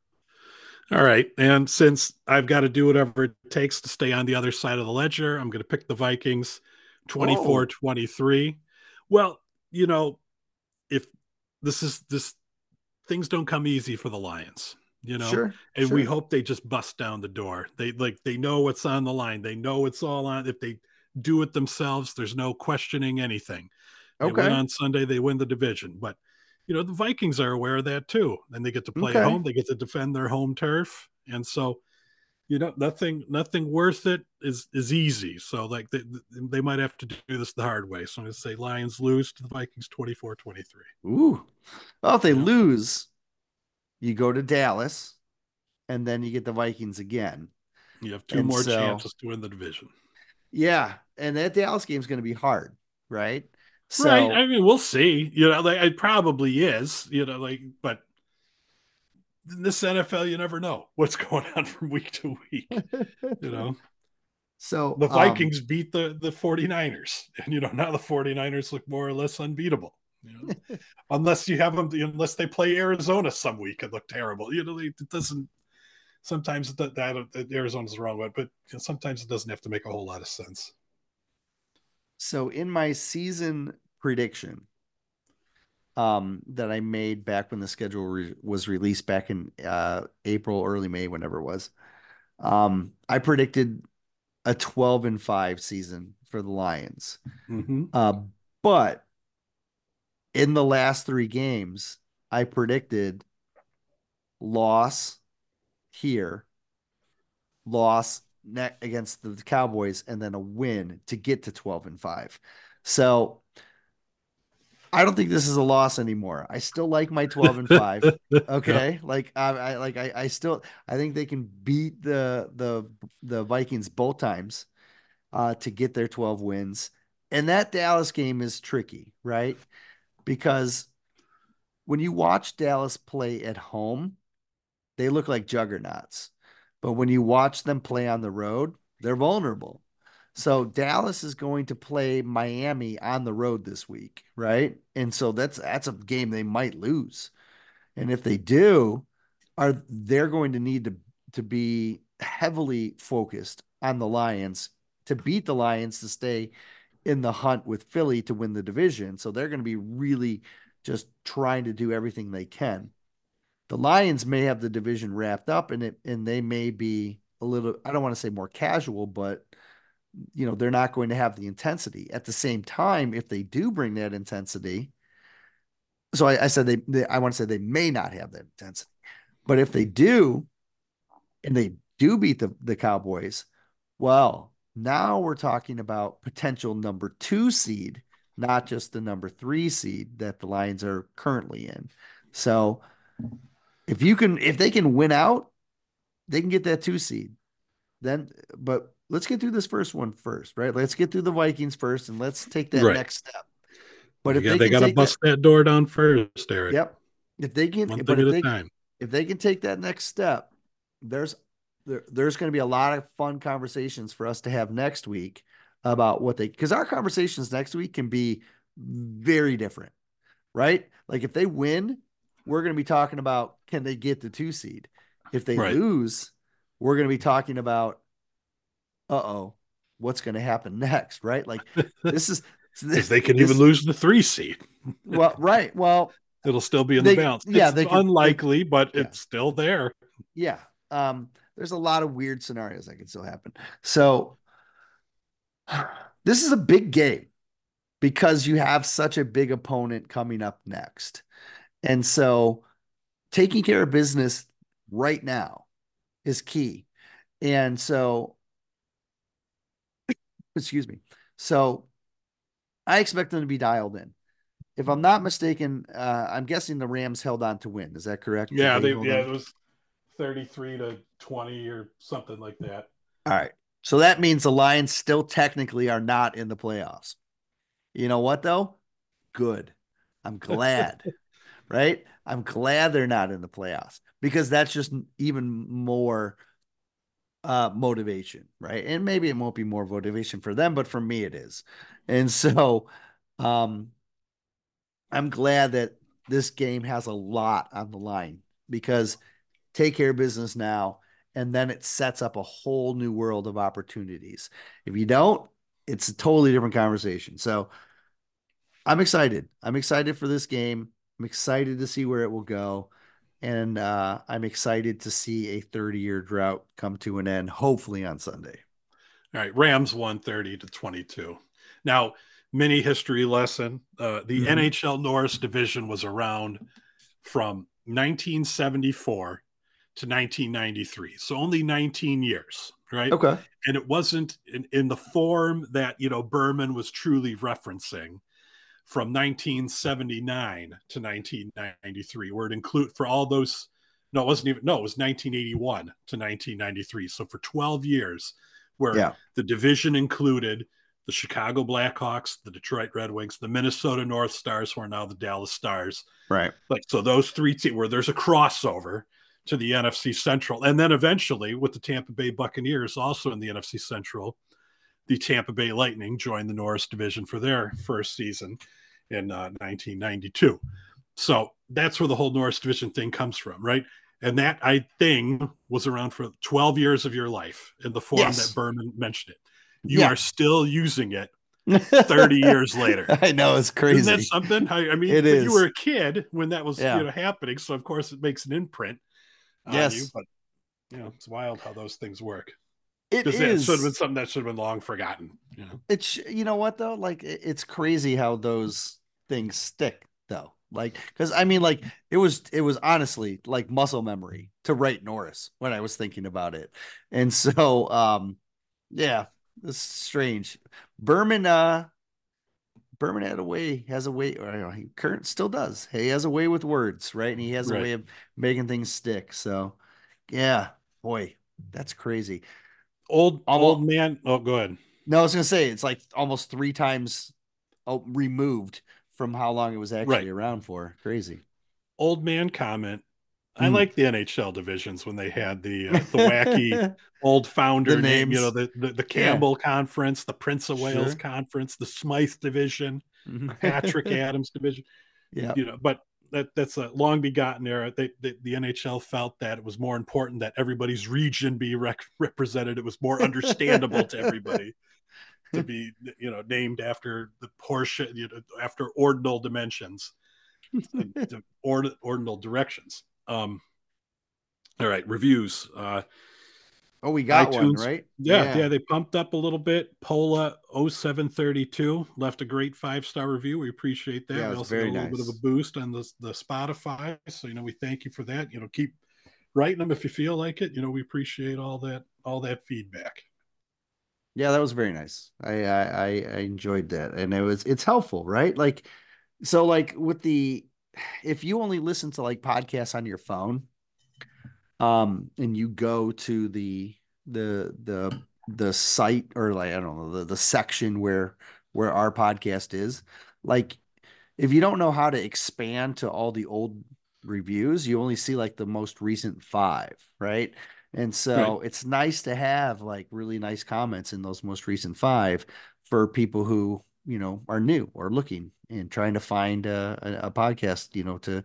All right. And since I've got to do whatever it takes to stay on the other side of the ledger, I'm going to pick the Vikings 24 23. Well, you know, if this is this, things don't come easy for the Lions, you know, sure, and sure. we hope they just bust down the door. They like, they know what's on the line. They know it's all on. If they do it themselves, there's no questioning anything. They okay. win on Sunday, they win the division. But you know, the Vikings are aware of that too. And they get to play okay. at home, they get to defend their home turf. And so, you know, nothing nothing worth it is is easy. So like they, they might have to do this the hard way. So I'm gonna say Lions lose to the Vikings 24-23. Ooh. Well, if they yeah. lose, you go to Dallas and then you get the Vikings again. You have two and more so, chances to win the division. Yeah. And that Dallas game is going to be hard, right? So, right. I mean, we'll see. You know, like it probably is. You know, like, but in this NFL, you never know what's going on from week to week. you know. So the um, Vikings um, beat the the 49ers, and you know now the 49ers look more or less unbeatable. You know? unless you have them, unless they play Arizona some week and look terrible. You know, it doesn't. Sometimes that, that Arizona's the wrong one, but sometimes it doesn't have to make a whole lot of sense. So in my season prediction um, that I made back when the schedule re- was released back in uh, April, early May, whenever it was, um, I predicted a 12 and 5 season for the Lions. Mm-hmm. Uh, but in the last three games, I predicted loss here, loss net against the Cowboys and then a win to get to 12 and 5. So I don't think this is a loss anymore. I still like my 12 and 5. Okay? yeah. Like I, I like I, I still I think they can beat the the the Vikings both times uh to get their 12 wins. And that Dallas game is tricky, right? Because when you watch Dallas play at home, they look like juggernauts. But when you watch them play on the road, they're vulnerable. So Dallas is going to play Miami on the road this week, right? And so that's that's a game they might lose. And if they do, are they're going to need to to be heavily focused on the Lions to beat the Lions to stay in the hunt with Philly to win the division. So they're going to be really just trying to do everything they can the Lions may have the division wrapped up and it and they may be a little I don't want to say more casual, but you know, they're not going to have the intensity. At the same time, if they do bring that intensity, so I, I said they, they I want to say they may not have that intensity. But if they do, and they do beat the, the Cowboys, well, now we're talking about potential number two seed, not just the number three seed that the Lions are currently in. So if you can, if they can win out, they can get that two seed. Then, but let's get through this first one first, right? Let's get through the Vikings first, and let's take that right. next step. But if they, they got to bust that, that, door down first, Erik. Yep. If they can, one but if they, time. if they can take that next step, there's there, there's going to be a lot of fun conversations for us to have next week about what they because our conversations next week can be very different, right? Like if they win, we're going to be talking about can they get the two seed? If they right. lose, we're going to be talking about, uh oh, what's going to happen next? Right? Like this is this, they can this, even lose the three seed. well, right. Well, it'll still be in they, the balance. Yeah, it's they can, unlikely, they, but yeah. it's still there. Yeah. Um, there's a lot of weird scenarios that can still happen. So this is a big game because you have such a big opponent coming up next. And so taking care of business right now is key And so, excuse me. So I expect them to be dialed in. If I'm not mistaken, uh, I'm guessing the Rams held on to win. Is that correct? Yeah, they, they yeah, on? it was 33 to 20 or something like that. All right. So that means the Lions still technically are not in the playoffs. You know what though? Good. I'm glad. Right? I'm glad they're not in the playoffs because that's just even more uh motivation, right? And maybe it won't be more motivation for them, but for me it is. And so um I'm glad that this game has a lot on the line because take care of business now and then it sets up a whole new world of opportunities. If you don't, it's a totally different conversation. So I'm excited. I'm excited for this game. I'm excited to see where it will go. And uh, I'm excited to see a 30 year drought come to an end, hopefully on Sunday. All right. Rams won 30 to 22. Now, mini history lesson uh, the mm-hmm. NHL Norris division was around from 1974 to 1993. So only 19 years, right? Okay. And it wasn't in, in the form that, you know, Berman was truly referencing from 1979 to 1993, where it include for all those. No, it wasn't even. No, it was 1981 to 1993. So for 12 years, where yeah. the division included the Chicago Blackhawks, the Detroit Red Wings, the Minnesota North Stars, who are now the Dallas Stars. Right. Like so, those three teams where there's a crossover to the NFC Central, and then eventually with the Tampa Bay Buccaneers also in the NFC Central, the Tampa Bay Lightning joined the Norris division for their first season in uh, 1992. So that's where the whole Norris division thing comes from, right? And that I thing was around for 12 years of your life in the form yes. that Berman mentioned it. You yeah. are still using it 30 years later. I know it's crazy. Isn't that something? I, I mean, it is. you were a kid when that was yeah. you know happening, so of course it makes an imprint. yes, you, but you know it's wild how those things work. It is. It should have been something that should have been long forgotten. You know? It's you know what though, like it's crazy how those things stick though. Like, because I mean, like it was it was honestly like muscle memory to write Norris when I was thinking about it, and so um, yeah, it's strange. Berman, uh, Berman had a way, has a way, or you know, he current still does. He has a way with words, right? And he has right. a way of making things stick. So, yeah, boy, that's crazy. Old old man. Oh, go ahead. No, I was gonna say it's like almost three times oh, removed from how long it was actually right. around for. Crazy. Old man comment. I mm. like the NHL divisions when they had the uh, the wacky old founder name, you know, the the, the Campbell yeah. Conference, the Prince of Wales sure. Conference, the Smythe division, Patrick Adams division. Yeah, you know, but that that's a long begotten era. They, they, the NHL felt that it was more important that everybody's region be rec- represented. It was more understandable to everybody to be you know named after the portion you know after ordinal dimensions, ord, ordinal directions. Um, all right, reviews. Uh, Oh, we got iTunes, one, right? Yeah, yeah, yeah, They pumped up a little bit. Pola 0732 left a great five star review. We appreciate that. Yeah, we also got a little nice. bit of a boost on the, the Spotify. So, you know, we thank you for that. You know, keep writing them if you feel like it. You know, we appreciate all that, all that feedback. Yeah, that was very nice. I, I, I enjoyed that. And it was, it's helpful, right? Like, so like with the, if you only listen to like podcasts on your phone, um, and you go to the the the the site or like I don't know the the section where where our podcast is, like if you don't know how to expand to all the old reviews, you only see like the most recent five, right? And so right. it's nice to have like really nice comments in those most recent five for people who you know are new or looking and trying to find a, a, a podcast, you know, to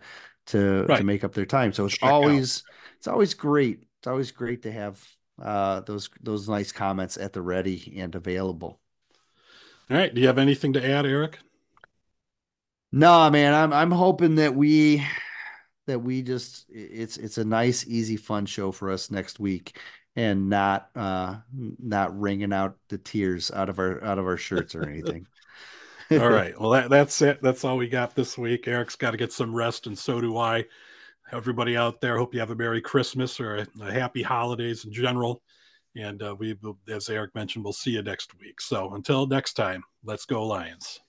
to right. to make up their time. So it's Check always out. It's always great. It's always great to have uh, those those nice comments at the ready and available. All right. Do you have anything to add, Erik? No, man. I'm I'm hoping that we that we just it's it's a nice, easy, fun show for us next week and not uh not wringing out the tears out of our out of our shirts or anything. all right. Well, that, that's it. That's all we got this week. Erik's got to get some rest, and so do I. Everybody out there, hope you have a Merry Christmas or a, a Happy Holidays in general. And uh, we, as Erik mentioned, we'll see you next week. So until next time, let's go Lions.